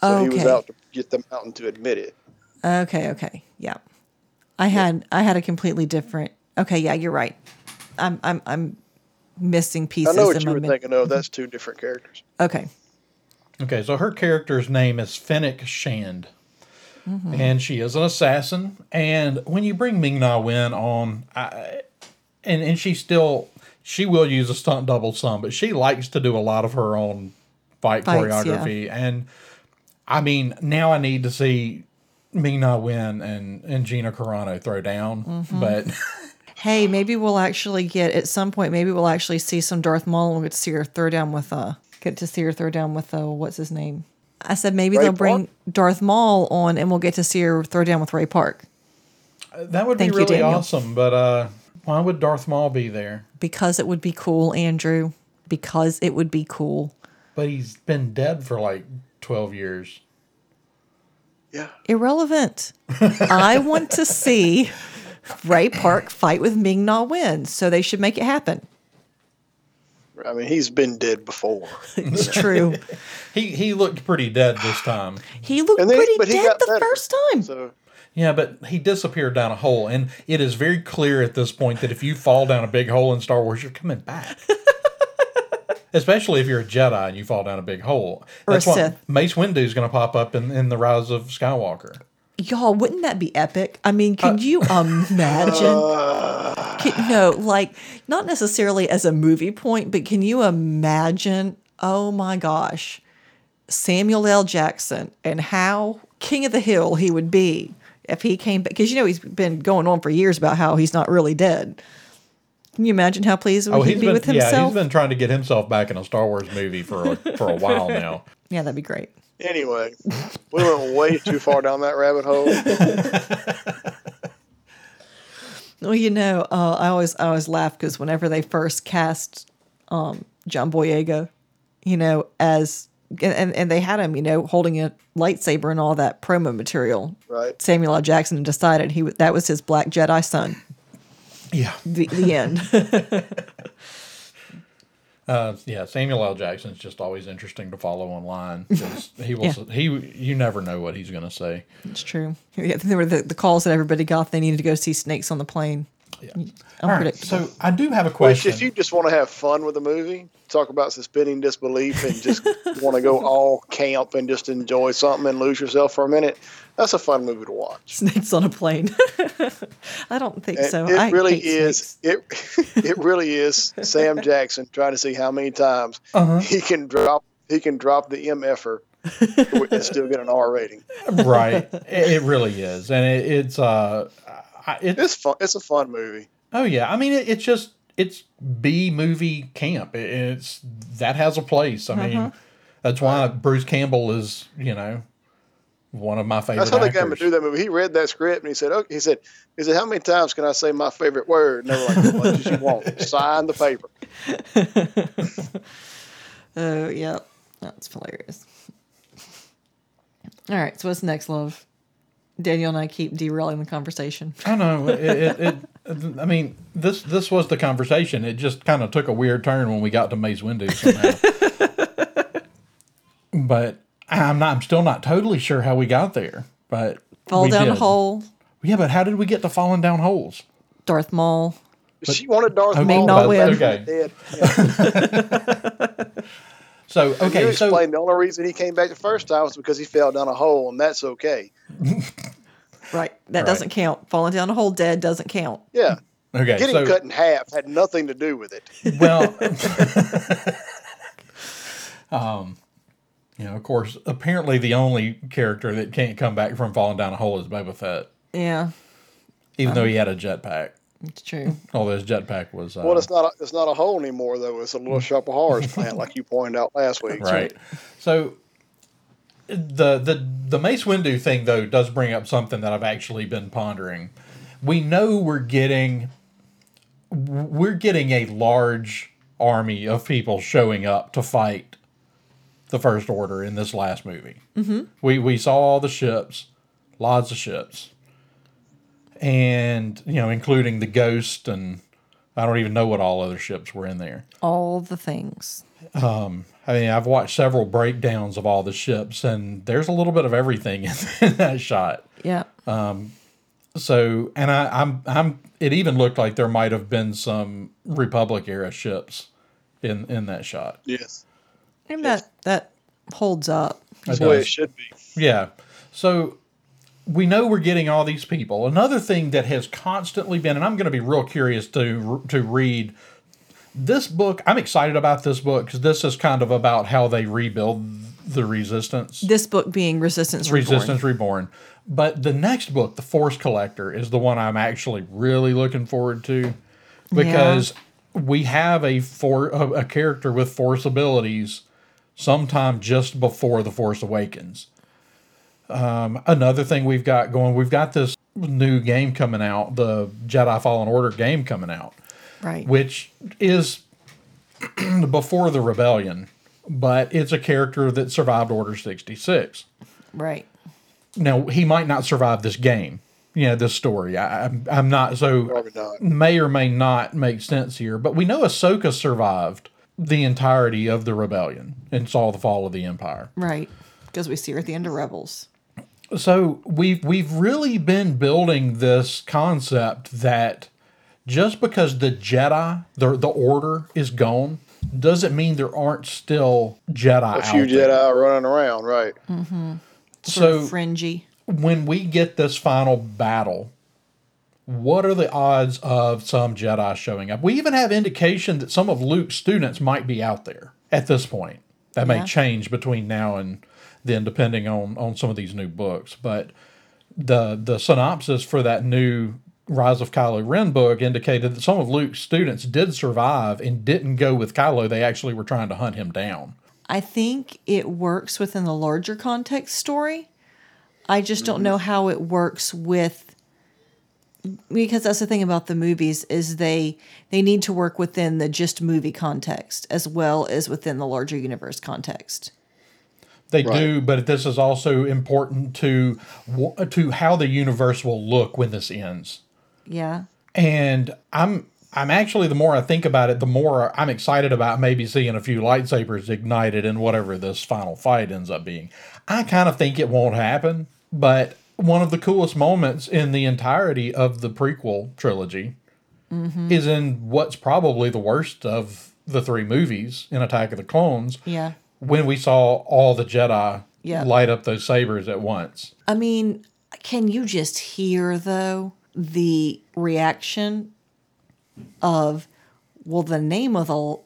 So he was out to get the mountain to admit it. Okay, okay. Yeah. I had I had a completely different Okay, yeah, you're right. I'm I'm I'm missing pieces. I pieces know what in you were min- thinking of. That's two different characters. Okay. Okay, so her character's name is Fennec Shand. And she is an assassin. And when you bring Ming Na Wen on, I, and, and she still, she will use a stunt double some, but she likes to do a lot of her own fight Fights, choreography. And I mean, now I need to see Ming Na Wen and, and Gina Carano throw down. But Hey, maybe we'll actually get at some point. Maybe we'll actually see some Darth Maul and we'll get to see her throw down with uh get to see her throw down with uh what's his name? I said maybe Ray they'll bring Darth Maul on and we'll get to see her throw down with Ray Park that would Thank be really Daniel. awesome. But uh, why would Darth Maul be there? because it would be cool, Andrew. Because it would be cool. But he's been dead for like 12 years. Yeah. Irrelevant. I want to see Ray Park fight with Ming Na Wen, so they should make it happen. I mean, he's been dead before. It's true. He he looked pretty dead this time. He looked And then- pretty but he dead got the better. first time. So Yeah, but he disappeared down a hole, and it is very clear at this point that if you fall down a big hole in Star Wars, you're coming back. Especially if you're a Jedi and you fall down a big hole. Or a That's why Sith. Mace Windu is going to pop up in, in the Rise of Skywalker. Y'all, wouldn't that be epic? I mean, can uh, you imagine? Can- no, like not necessarily as a movie point, but can you imagine? Oh my gosh, Samuel L. Jackson and how king of the hill he would be if he came back. Because you know he's been going on for years about how he's not really dead. Can you imagine how pleased Oh, he'd be been with yeah, himself? he's been trying to get himself back in a Star Wars movie for a, for a while now. yeah, that'd be great. anyway, we went way too far down that rabbit hole. Well, you know, uh, I always I always laugh because whenever they first cast um, John Boyega, you know, as and and they had him, you know, holding a lightsaber and all that promo material. Right. Samuel L. Jackson decided he that was his Black Jedi son. Yeah, The the end. uh, yeah. Samuel L. Jackson's just always interesting to follow online he will. Yeah. He you never know what he's going to say. it's true. Yeah, there were the, the calls that everybody got. They needed to go see snakes on the plane. All right, Unpredictable. so I do have a Which, question. if you just want to have fun with the movie, talk about suspending disbelief and just want to go all camp and just enjoy something and lose yourself for a minute, that's a fun movie to watch. snakes on a plane. I don't think And so. it I really is. snakes. It it really is Sam Jackson trying to see how many times Uh-huh. he can drop he can drop the mf'er and still get an R rating. right, it, it really is, and it, it's uh, I- it, It's fun. It's a fun movie. oh yeah. I mean, it, it's just it's B movie camp. It, it's that has a place. I mean, uh-huh. that's why Bruce Campbell is you know one of my favorite. That's how they got him to do that movie. He read that script and he said, "Okay." He said, "He said, how many times can I say my favorite word?" And they were like, "As much as you want. Sign the paper." Oh, yeah. That's hilarious. All right. So, what's next, love? Daniel and I keep derailing the conversation. I know. It, it, it, I mean, this this was the conversation. It just kind of took a weird turn when we got to Mace Windu somehow. but I'm not. I'm still not totally sure how we got there. But Fall we down a hole. Yeah, but how did we get to falling down holes? Darth Maul. she wanted Darth Okay, Maul. not win. Okay. Dead. Yeah. So you okay, so explained the only reason he came back the first time was because he fell down a hole, and that's okay. Right. That Right. doesn't count. Falling down a hole dead doesn't count. Yeah, okay, getting so cut in half had nothing to do with it. well, um, you know, of course, apparently the only character that can't come back from falling down a hole is Boba Fett, Yeah. even though he had a jetpack. It's true. Although his jetpack was uh, Well, it's not a, it's not a hole anymore though. It's a little shop of horrors plant, like you pointed out last week. right. So the the the Mace Windu thing though does bring up something that I've actually been pondering. We know we're getting we're getting a large army of people showing up to fight the First Order in this last movie. Mm-hmm. We we saw all the ships, lots of ships, and you know, including the Ghost, and I don't even know what all other ships were in there. All the things. Um, I mean, I've watched several breakdowns of all the ships, and there's a little bit of everything in, in that shot. Yeah. Um, so, and I, I'm, I'm. It even looked like there might have been some Republic era ships in in that shot. Yes. and that that holds up. That's It the way it should be. Yeah. So we know we're getting all these people. Another thing that has constantly been, and I'm going to be real curious to to read this book. I'm excited about this book because this is kind of about how they rebuild the resistance. This book being Resistance Reborn. Resistance Reborn. But the next book, The Force Collector, is the one I'm actually really looking forward to because we have a for a, a character with Force abilities sometime just before The Force Awakens. Um, another thing we've got going, we've got this new game coming out, the Jedi Fallen Order game coming out Right. which is before the rebellion, but it's a character that survived Order 66. right. Now, he might not survive this game, you know, this story. I, I'm, I'm not so not. may or may not make sense here, but we know Ahsoka survived the entirety of the rebellion and saw the fall of the Empire. Right. Because we see her at the end of Rebels. So we've we've really been building this concept that just because the Jedi, the the Order is gone, doesn't mean there aren't still Jedi. A few out there. Jedi running around, right? Mm-hmm. Sort of So fringy. when we get this final battle, what are the odds of some Jedi showing up? We even have indication that some of Luke's students might be out there at this point. That may change between now and then, depending on on some of these new books. But the the synopsis for that new Rise of Kylo Ren book indicated that some of Luke's students did survive and didn't go with Kylo. They actually were trying to hunt him down. I think it works within the larger context story. I just don't mm-hmm. know how it works with because that's the thing about the movies is they they need to work within the just movie context as well as within the larger universe context. They Right. do, but this is also important to to how the universe will look when this ends. Yeah. And I'm I'm actually the more I think about it, the more I'm excited about maybe seeing a few lightsabers ignited in whatever this final fight ends up being. I kind of think it won't happen, but one of the coolest moments in the entirety of the prequel trilogy mm-hmm. is in what's probably the worst of the three movies in Attack of the Clones Yeah. When we saw all the Jedi Yeah. light up those sabers at once. I mean, can you just hear though the reaction of well the name of the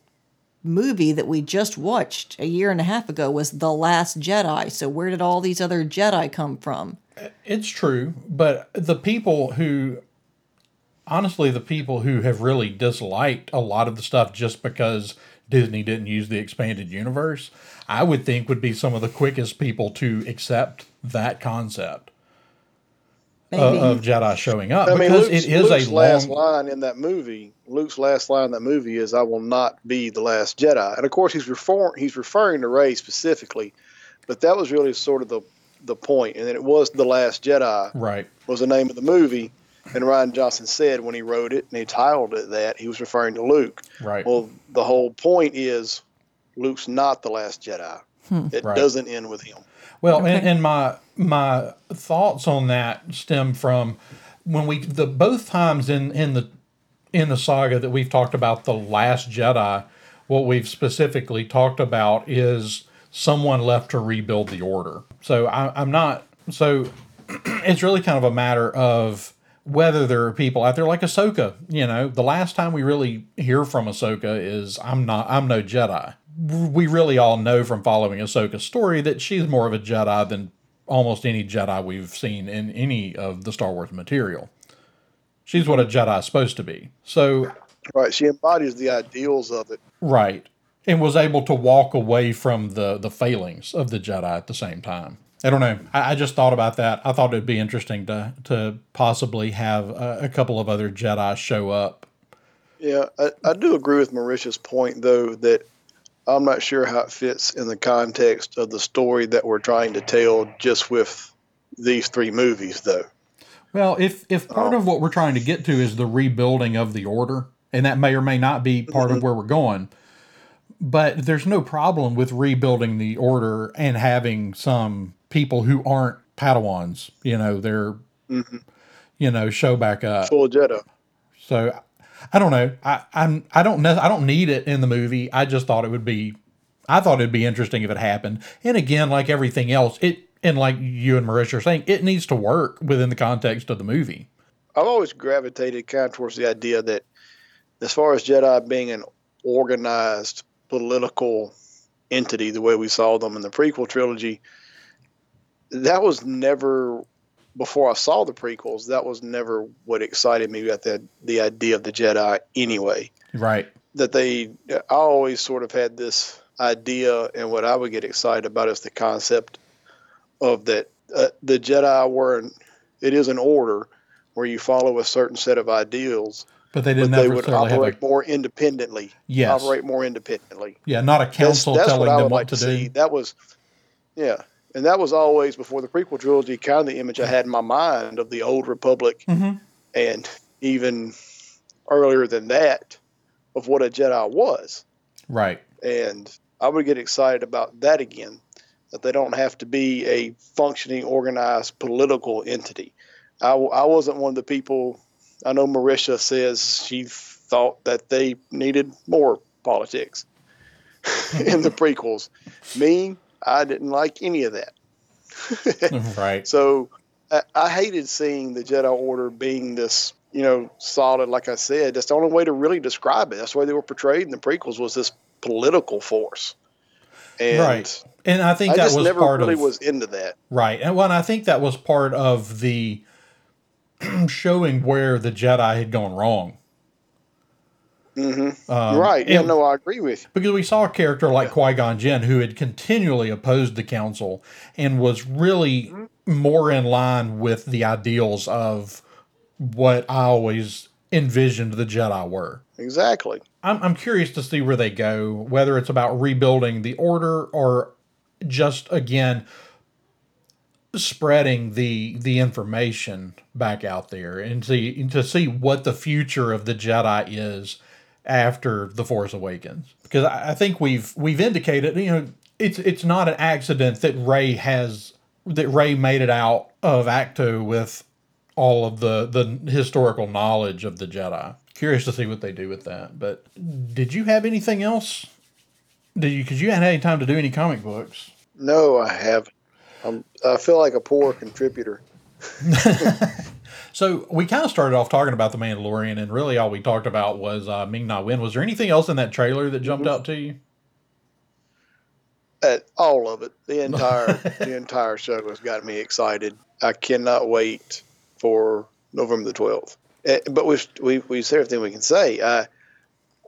movie that we just watched a year and a half ago was The Last Jedi. So where did all these other Jedi come from? It's true, but the people who honestly the people who have really disliked a lot of the stuff just because Disney didn't use the expanded universe, I would think would be some of the quickest people to accept that concept uh, of, of Jedi showing up I mean, because Luke's, it is Luke's a last long line in that movie. Luke's last line in that movie is, "I will not be the last Jedi." And of course, he's refer- he's referring to Rey specifically, but that was really sort of the the point. And then it was the last Jedi right. was the name of the movie. And Rian Johnson said when he wrote it and he titled it that he was referring to Luke. Right. Well, the whole point is Luke's not the last Jedi. Hmm. It Right. doesn't end with him. Well, and, and my my thoughts on that stem from when we the both times in in the in the saga that we've talked about the last Jedi, what we've specifically talked about is someone left to rebuild the order. So I, I'm not so it's really kind of a matter of whether there are people out there like Ahsoka. You know, the last time we really hear from Ahsoka is I'm not I'm no Jedi. We really all know from following Ahsoka's story that she's more of a Jedi than almost any Jedi we've seen in any of the Star Wars material. She's what a Jedi is supposed to be. So Right. She embodies the ideals of it. Right. and was able to walk away from the the failings of the Jedi at the same time. I don't know. I, I just thought about that. I thought it'd be interesting to to possibly have a, a couple of other Jedi show up. Yeah, I, I do agree with Marisha's point though that I'm not sure how it fits in the context of the story that we're trying to tell just with these three movies though. Well, if if part of um, what we're trying to get to is the rebuilding of the order, and that may or may not be part of mm-hmm. where we're going, but there's no problem with rebuilding the order and having some people who aren't Padawans, you know, they're mm-hmm. you know, show back up. Full Jedi. So I don't know. I I'm I don't know. I don't need it in the movie. I just thought it would be. I thought it'd be interesting if it happened. And again, like everything else, it and like you and Marisha are saying, it needs to work within the context of the movie. I've always gravitated kind of towards the idea that, as far as Jedi being an organized political entity, the way we saw them in the prequel trilogy, that was never before I saw the prequels. That was never what excited me about the the idea of the Jedi. Anyway, Right. that they, I always sort of had this idea, and what I would get excited about is the concept of that uh, the Jedi were, an, it is an order where you follow a certain set of ideals, But they didn't they would have a operate more independently. Yes. Operate more independently. yeah, not a council that's telling what them what to to do. That was, yeah. And that was always before the prequel trilogy, kind of the image I had in my mind of the old Republic, Mhm. and even earlier than that, of what a Jedi was. Right. and I would get excited about that again. That they don't have to be a functioning, organized political entity. I, I wasn't one of the people. I know Marisha says she thought that they needed more politics in the prequels. Me, I didn't like any of that. Mm-hmm. right. So I, I hated seeing the Jedi Order being this, you know, solid. Like I said, that's the only way to really describe it. That's the way they were portrayed in the prequels was this political force. And right. And I think I that just was never part really of was into that. Right. And well, and I think that was part of the showing where the Jedi had gone wrong. Hmm Um, right. Yeah. No, I agree with you. Because we saw a character like Qui Gon Jinn who had continually opposed the council and was really more in line with the ideals of what I always envisioned the Jedi were. Exactly. I'm, I'm curious to see where they go, whether it's about rebuilding the order or just again spreading the the information back out there and see to see what the future of the Jedi is after the Force Awakens. Because I, I think we've we've indicated, you know, it's it's not an accident that Rey has that Rey made it out of Ahch-To with all of the the historical knowledge of the Jedi. Curious to see what they do with that. But did you have anything else? Did you? Because you hadn't had any time to do any comic books. No, I haven't. I'm, I feel like a poor contributor. So we kind of started off talking about the Mandalorian, and really all we talked about was uh, Ming Na Wen. Was there anything else in that trailer that jumped out to you? At all of it, the entire the entire show has got me excited. I cannot wait for November the twelfth. But we've we we said everything we can say. I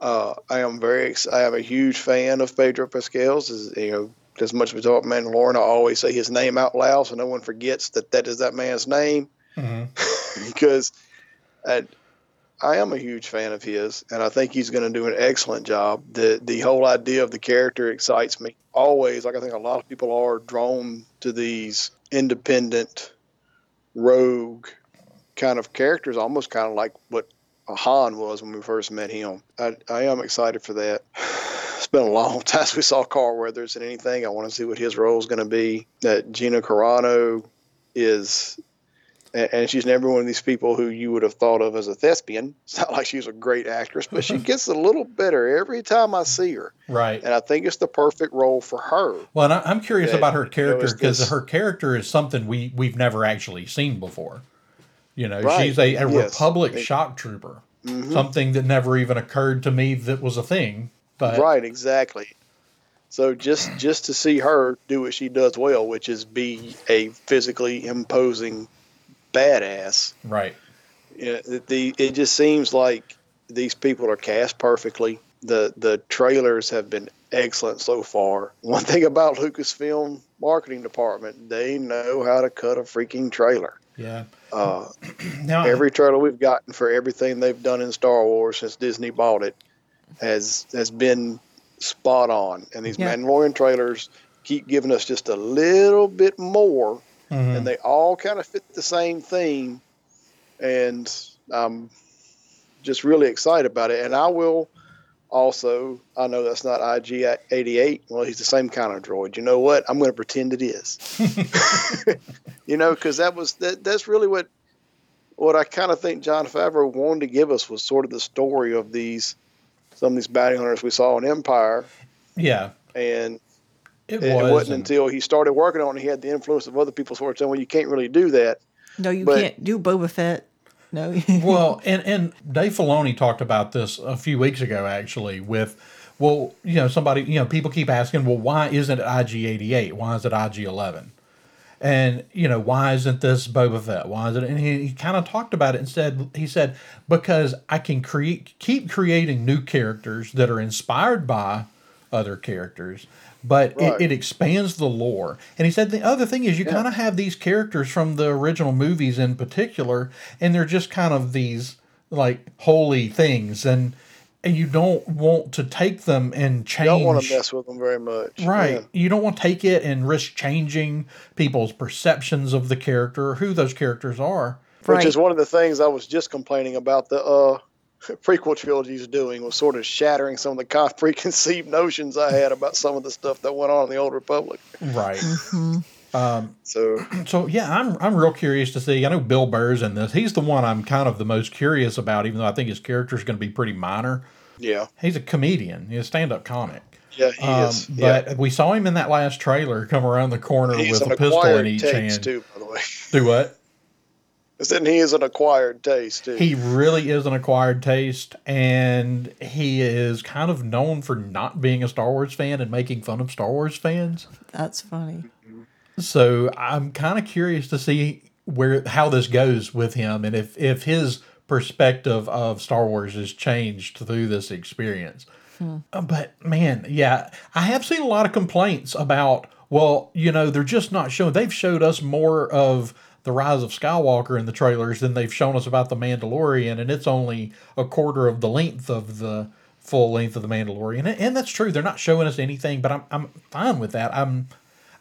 uh, I am very ex- I am a huge fan of Pedro Pascal's. As you know, as much as we talk Mandalorian, I always say his name out loud so no one forgets that that is that man's name because I, I am a huge fan of his, and I think he's going to do an excellent job. the The whole idea of the character excites me always. Like I think a lot of people are drawn to these independent, rogue kind of characters, almost kind of like what Han was when we first met him. I, I am excited for that. It's been a long time since we saw Carl Weathers in anything. I want to see what his role is going to be. That Gina Carano is and, she's never one of these people who you would have thought of as a thespian. It's not like she's a great actress, but she gets a little better every time I see her, Right. and I think it's the perfect role for her. Well, and I, I'm curious that, about her character because this- her character is something we we've never actually seen before. You know, Right. she's a, a Yes. Republic It- shock trooper. Mhm. Something that never even occurred to me that was a thing. But right, exactly. So just just to see her do what she does well, which is be a physically imposing badass. right. You know, the it just seems like these people are cast perfectly. the the trailers have been excellent so far. One thing about Lucasfilm marketing department, they know how to cut a freaking trailer. Yeah. Uh, Now, every trailer we've gotten for everything they've done in Star Wars since Disney bought it has has been spot on. And these Yeah. Mandalorian trailers keep giving us just a little bit more, Mhm. and they all kind of fit the same theme. And I'm just really excited about it. And I will also, I know that's not IG 88. Well, he's the same kind of droid. You know what? I'm going to pretend it is. you know, because that was that. That's really what what I kind of think Jon Favreau wanted to give us was sort of the story of these some of these bounty hunters we saw in Empire, yeah, and it, it, was. wasn't until he started working on it he had the influence of other people sort of saying, "Well, you can't really do that." No, you But- can't do Boba Fett. No. well, and and Dave Filoni talked about this a few weeks ago, actually. With well, you know, somebody, you know, people keep asking, well, why isn't it IG eighty eight? Why is it IG eleven? And you know, why isn't this Boba Fett? Why is it? And he, he kind of talked about it and said, he said, because I can create, keep creating new characters that are inspired by other characters, but Right. it, it expands the lore. And he said the other thing is you kind of have these characters from the original movies in particular, and they're just kind of these like holy things, and and you don't want to take them and change. You Don't want to mess with them very much, Right. Yeah. You don't want to take it and risk changing people's perceptions of the character or who those characters are. Which is one of the things I was just complaining about the uh, prequel trilogy is doing was sort of shattering some of the con- preconceived notions I had about some of the stuff that went on in the Old Republic. Right. So so yeah, I'm I'm real curious to see. I know Bill Burr's in this. He's the one I'm kind of the most curious about, even though I think his character is going to be pretty minor. yeah, He's a comedian. He's a stand-up comic. yeah, he Um, is. Yeah. but we saw him in that last trailer come around the corner He's with a pistol in each taste hand. too, by the way. Do what? I said he is an acquired taste too. He really is an acquired taste, and he is kind of known for not being a Star Wars fan and making fun of Star Wars fans. That's funny. So I'm kind of curious to see where how this goes with him, and if if his perspective of Star Wars has changed through this experience. Uh, But man, yeah, I have seen a lot of complaints about. Well, you know, they're just not showing. They've showed us more of the Rise of Skywalker in the trailers than they've shown us about the Mandalorian, and it's only a quarter of the length of the full length of the Mandalorian. And, and that's true. They're not showing us anything, but I'm I'm fine with that. I'm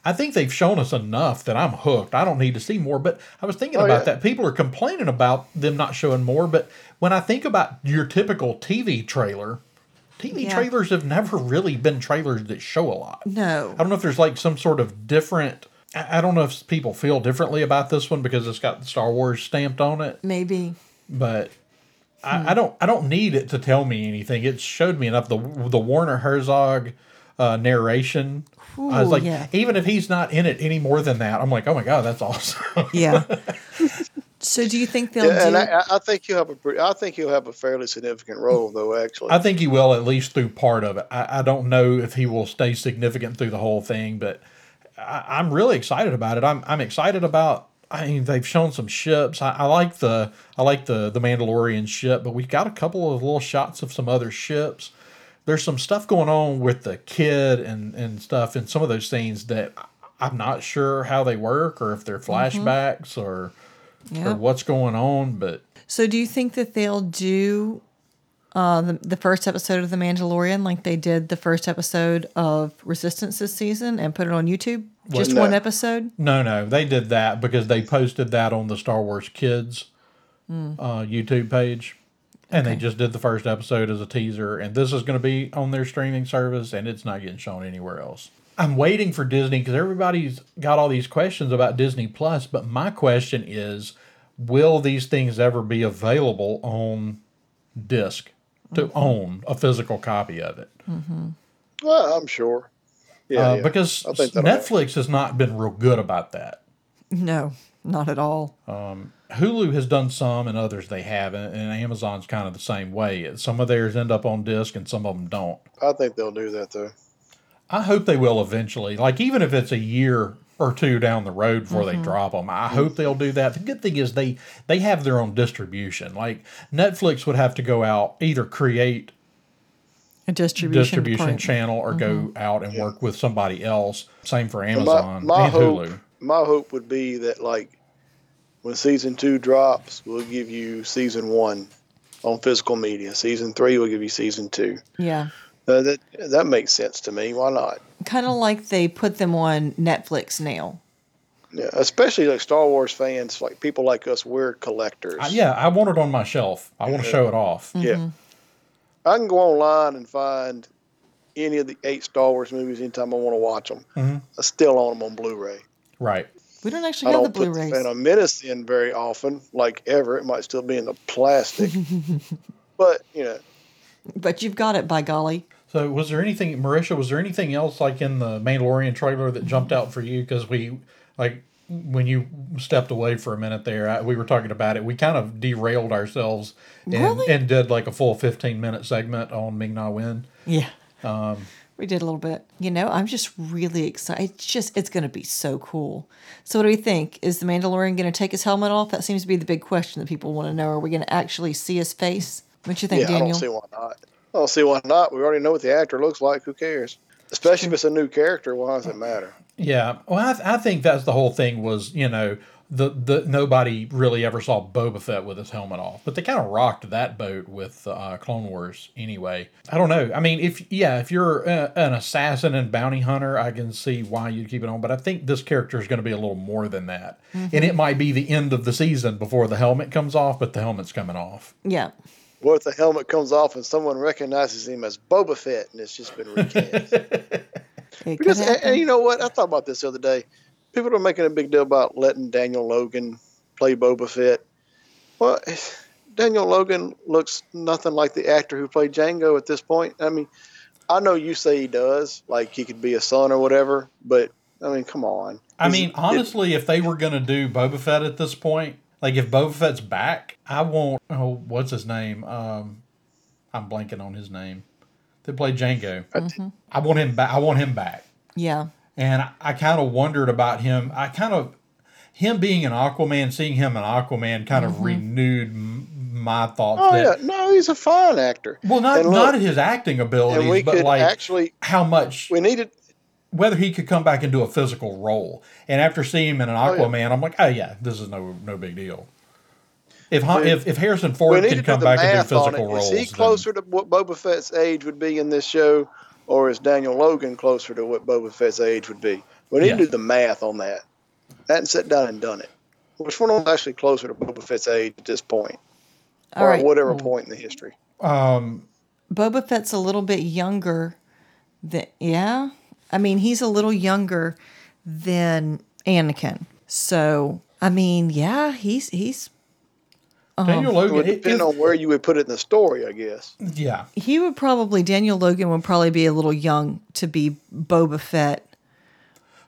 I think they've shown us enough that I'm hooked. I don't need to see more. But I was thinking Oh, about yeah. that. People are complaining about them not showing more. But when I think about your typical TV trailer, TV Yeah. trailers have never really been trailers that show a lot. No. I don't know if there's like some sort of different. I I don't know if people feel differently about this one because it's got Star Wars stamped on it, Maybe. but I, I don't. I don't need it to tell me anything. It showed me enough. The the Werner Herzog uh, narration. I was like, yeah. even if he's not in it any more than that, I'm like, oh my god, that's awesome. Yeah. so do you think they'll yeah, do and I, I- I think he'll have a pre- I think he'll have a fairly significant role though. Actually, I think he will at least through part of it. I, I don't know if he will stay significant through the whole thing, but I, I'm really excited about it. I'm I'm excited about. I mean, they've shown some ships. I, I like the I like the the Mandalorian ship, but we've got a couple of little shots of some other ships. There's some stuff going on with the kid and and stuff in some of those scenes that I'm not sure how they work or if they're mm-hmm. flashbacks or or Yeah. what's going on. But So do you think that they'll do uh, the, the first episode of The Mandalorian like they did the first episode of Resistance this season and put it on YouTube? Just No. one episode? No, no, they did that because they posted that on the Star Wars Kids uh, YouTube page, and they just did the first episode as a teaser. And this is going to be on their streaming service, and it's not getting shown anywhere else. I'm waiting for Disney because everybody's got all these questions about Disney Plus, but my question is, will these things ever be available on disc to own a physical copy of it? well, I'm sure. Yeah, uh, yeah. because I think that'll Netflix has not been real good about that. No, not at all. Hulu has done some, and others they haven't, and Amazon's kind of the same way. Some of theirs end up on disc, and some of them don't. I think they'll do that though. I hope they will eventually. Like even if it's a year or two down the road before they mm-hmm. drop them, I hope they'll do that. The good thing is they they have their own distribution. Like Netflix would have to go out either create A distribution distribution department. channel or go mm-hmm. out and work with somebody else. Same for Amazon my and hope, Hulu. my hope would be that like when season two drops, we'll give you season one on physical media. Season three, we'll give you season two. Yeah. Uh, that that makes sense to me. Why not? Kind of like they put them on Netflix now. Yeah, especially like Star Wars fans, like people like us, we're collectors. I- yeah, I want it on my shelf. I want to show it off. Mm-hmm. Yeah. I can go online and find any of the eight Star Wars movies anytime I want to watch them. Mhm. I still own them on Blu-ray. Right. We don't I actually have the don't put the Blu-rays. Phantom Menace in very often, like ever. It might still be in the plastic, but you know, But you've got it, by golly. So, was there anything, Marisha? Was there anything else like in the Mandalorian trailer that jumped out for you? Because we, like, when you stepped away for a minute there, I, we were talking about it. We kind of derailed ourselves and, Really? and did like a full fifteen minute segment on Ming Na Wen. Yeah. Um, we did a little bit. You know, I'm just really excited. It's just, it's going to be so cool. So, what do we think? Is the Mandalorian going to take his helmet off? That seems to be the big question that people want to know. Are we going to actually see his face? What you think, yeah, I Daniel? don't see why not. I don't see why not. We already know what the actor looks like. Who cares? Especially if it's a new character. Why does it matter? Yeah, well, I, th- I think that's the whole thing. Was you know the the nobody really ever saw Boba Fett with his helmet off, but they kind of rocked that boat with uh, Clone Wars anyway. I don't know. I mean, if yeah, if you're a, an assassin and bounty hunter, I can see why you'd keep it on. But I think this character is going to be a little more than that, and it might be the end of the season before the helmet comes off, but the helmet's coming off. yeah. What if the helmet comes off and someone recognizes him as Boba Fett and it's just been recast? Because, and, and you know what? I thought about this the other day. People are making a big deal about letting Daniel Logan play Boba Fett. Well, Daniel Logan looks nothing like the actor who played Jango at this point. I mean, I know you say he does, like he could be a son or whatever, but I mean, come on. I mean, it- honestly, if they were going to do Boba Fett at this point, like if Boba Fett's back, I won't. Oh, what's his name? Um, I'm blanking on his name. They played Jango. I want him back. I want him back. yeah. And I, I kind of wondered about him. I kind of him being an Aquaman, seeing him an Aquaman, kind of renewed m- my thoughts. Oh that, yeah, no, he's a fine actor. Well, not look, not his acting abilities, but like actually, how much we needed. Whether he could come back and do a physical role. And after seeing him in an yeah. Aquaman, I'm like, oh yeah, this is no no big deal. If Han- We- if, if Harrison Ford need can come back and do physical it. roles, Is he then- closer to what Boba Fett's age would be in this show, or is Daniel Logan closer to what Boba Fett's age would be? We need Yeah. to do the math on that. I hadn't sat down and done it. Which one was actually closer to Boba Fett's age at this point, All or right. at whatever point in the history? um, Boba Fett's a little bit younger than yeah. I mean, he's a little younger than Anakin. So, I mean, yeah, he's he's um, Daniel It Logan, would it- depend it- on where you would put it in the story, I guess. yeah, he would probably Daniel Logan would probably be a little young to be Boba Fett.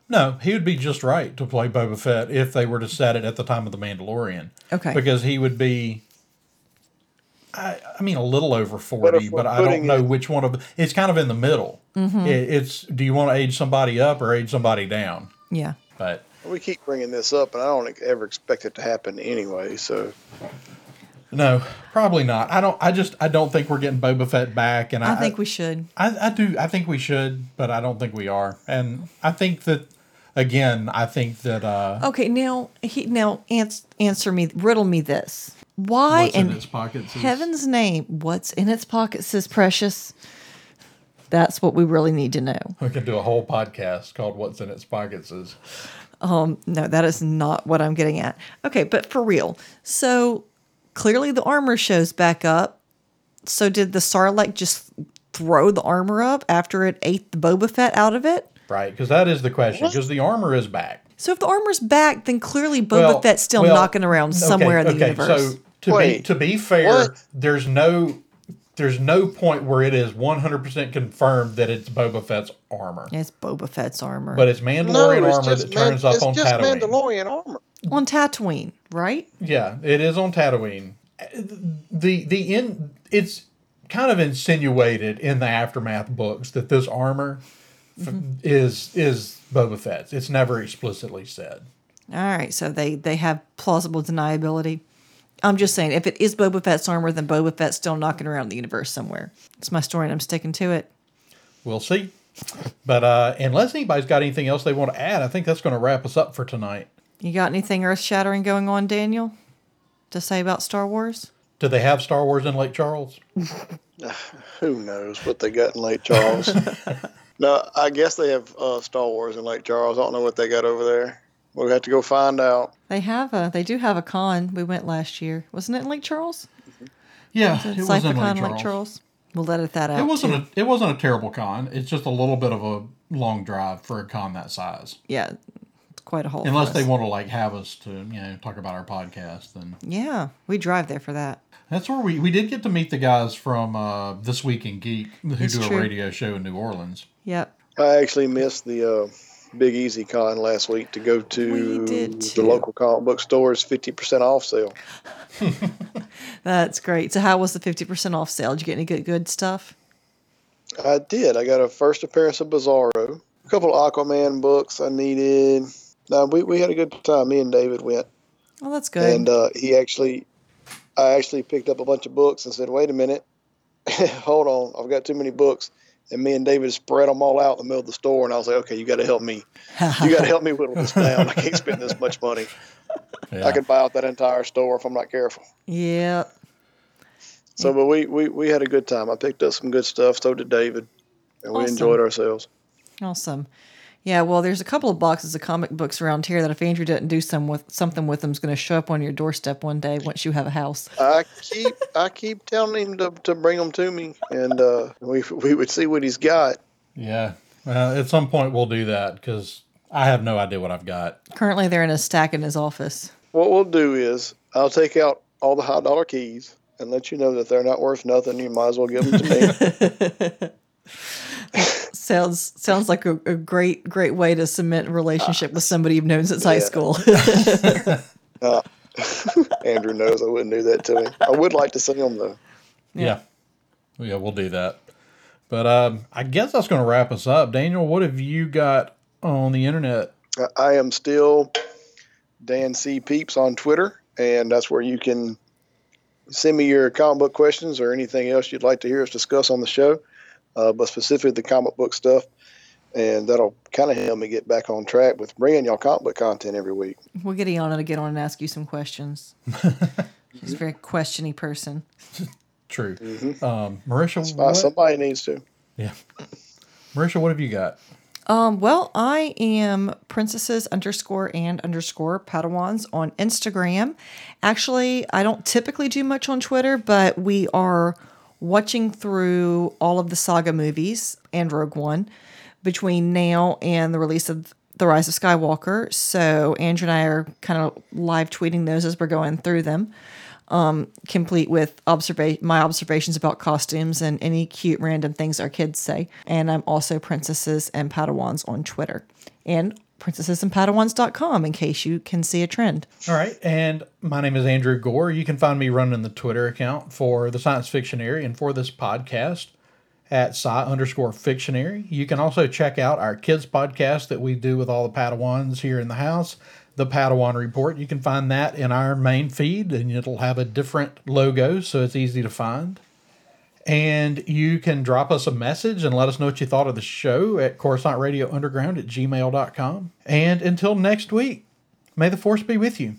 no, he would be just right to play Boba Fett if they were to set it at the time of the Mandalorian. Okay. because he would be. I, I mean, a little over forty, if but, I don't know it- which one of. It's kind of in the middle. It, it's. Do you want to age somebody up or age somebody down? Yeah. But We keep bringing this up, and I don't ever expect it to happen anyway. So No, probably not. I don't. I just. I don't think we're getting Boba Fett back, and I, I think we should. I, I do. I think we should, but I don't think we are. And I think that, again, I think that. uh Okay, now he now ans- answer me, riddle me this. Why What's in in its pockets is- heaven's name, what's in its pockets says precious? That's what we really need to know. We can do a whole podcast called "What's in Its Pockets." Is um, No, that is not what I'm getting at. Okay, but for real. So clearly the armor shows back up. So did the Sarlacc just throw the armor up after it ate the Boba Fett out of it? right because that is the question. Because the armor is back. So if the armor's back, then clearly Boba Well- Fett's still well, knocking around somewhere in the universe. So to be to be fair, what? there's no there's no point where it is 100% confirmed that it's Boba Fett's armor. it's Boba Fett's armor. But it's no, Mandalorian it's armor just, that Man- turns up it's on just Tatooine. Mandalorian armor. on Tatooine, right? Yeah, it is on Tatooine. The the in it's kind of insinuated in the aftermath books that this armor f- Mm-hmm. is is Boba Fett's. It's never explicitly said. All right, so they they have plausible deniability. I'm just saying, if it is Boba Fett's armor, then Boba Fett's still knocking around the universe somewhere. It's my story, and I'm sticking to it. We'll see. But uh, unless anybody's got anything else they want to add, I think that's going to wrap us up for tonight. You got anything earth shattering going on, Daniel, to say about Star Wars? Do they have Star Wars in Lake Charles? Who knows what they got in Lake Charles? no, I guess they have uh, Star Wars in Lake Charles. I don't know what they got over there. We'll have to go find out. They have a. They do have a con. We went last year, wasn't it in Lake Charles? Yeah, it was in Lake Charles. Lake Charles. We'll edit that out. It wasn't too. a it wasn't a terrible con. It's just a little bit of a long drive for a con that size. yeah, it's quite a haul. for Unless they want to like have us to you know talk about our podcast, then Yeah, we drive there for that. that's where we we did get to meet the guys from uh, this week in geek who It's do true. a radio show in New Orleans. Yep. I actually missed the uh, Big Easy Con last week to go to the local comic book store's 50% off sale. That's great. So, how was the fifty percent off sale? Did you get any good good stuff? I did. I got a first appearance of Bizarro, a couple of Aquaman books I needed. No, we, we had a good time. Me and David went. Oh, that's good. and uh, he actually i actually picked up a bunch of books and said wait a minute hold on i've got too many books and me and david spread them all out in the middle of the store and i was like okay you got to help me you got to help me whittle this down i can't spend this much money Yeah. i could buy out that entire store if i'm not careful yeah. so but we, we we had a good time i picked up some good stuff so did david and we Awesome. enjoyed ourselves Awesome. Yeah, well, there's a couple of boxes of comic books around here that if Andrew doesn't do some with something with them, is going to show up on your doorstep one day once you have a house. i keep i keep telling him to, to bring them to me and uh, we, we would see what he's got yeah. Well, at some point we'll do that because I have no idea what I've got. Currently, they're in a stack in his office. What we'll do is I'll take out all the high dollar keys and let you know that they're not worth nothing. You might as well give them to me. Sounds sounds like a, a great great way to cement a relationship with somebody you've known since high school. Uh, Andrew knows I wouldn't do that to him. I would like to see him though. Yeah. Yeah, we'll do that. But um, I guess that's going to wrap us up. Daniel, what have you got on the internet? I- I am still Dan C Peeps on Twitter, and that's where you can send me your comic book questions or anything else you'd like to hear us discuss on the show, uh, but specifically the comic book stuff. And that'll kind of help me get back on track with bringing y'all comic book content every week. we'll get Iana to get on and ask you some questions. She's a very questiony person. True. Um, Marisha, what, somebody needs to. yeah. Marisha, what have you got? Um, well, I am princesses underscore and underscore Padawans on Instagram. Actually, I don't typically do much on Twitter, but we are watching through all of the saga movies and Rogue One between now and the release of The Rise of Skywalker. So Andrew and I are kind of live tweeting those as we're going through them um, complete with observa- my observations about costumes and any cute random things our kids say. And I'm also Princesses and Padawans on Twitter and princessesandpadawans.com in case you can see a trend. All right. And my name is Andrew Gore. You can find me running the Twitter account for the Science Fictionary and for this podcast at sci underscore fictionary. You can also check out our kids podcast that we do with all the Padawans here in the house, the Padawan Report. You can find that in our main feed and it'll have a different logo, so it's easy to find. And you can drop us a message and let us know what you thought of the show at Coruscant Radio Underground at gmail.com. And until next week, may the force be with you.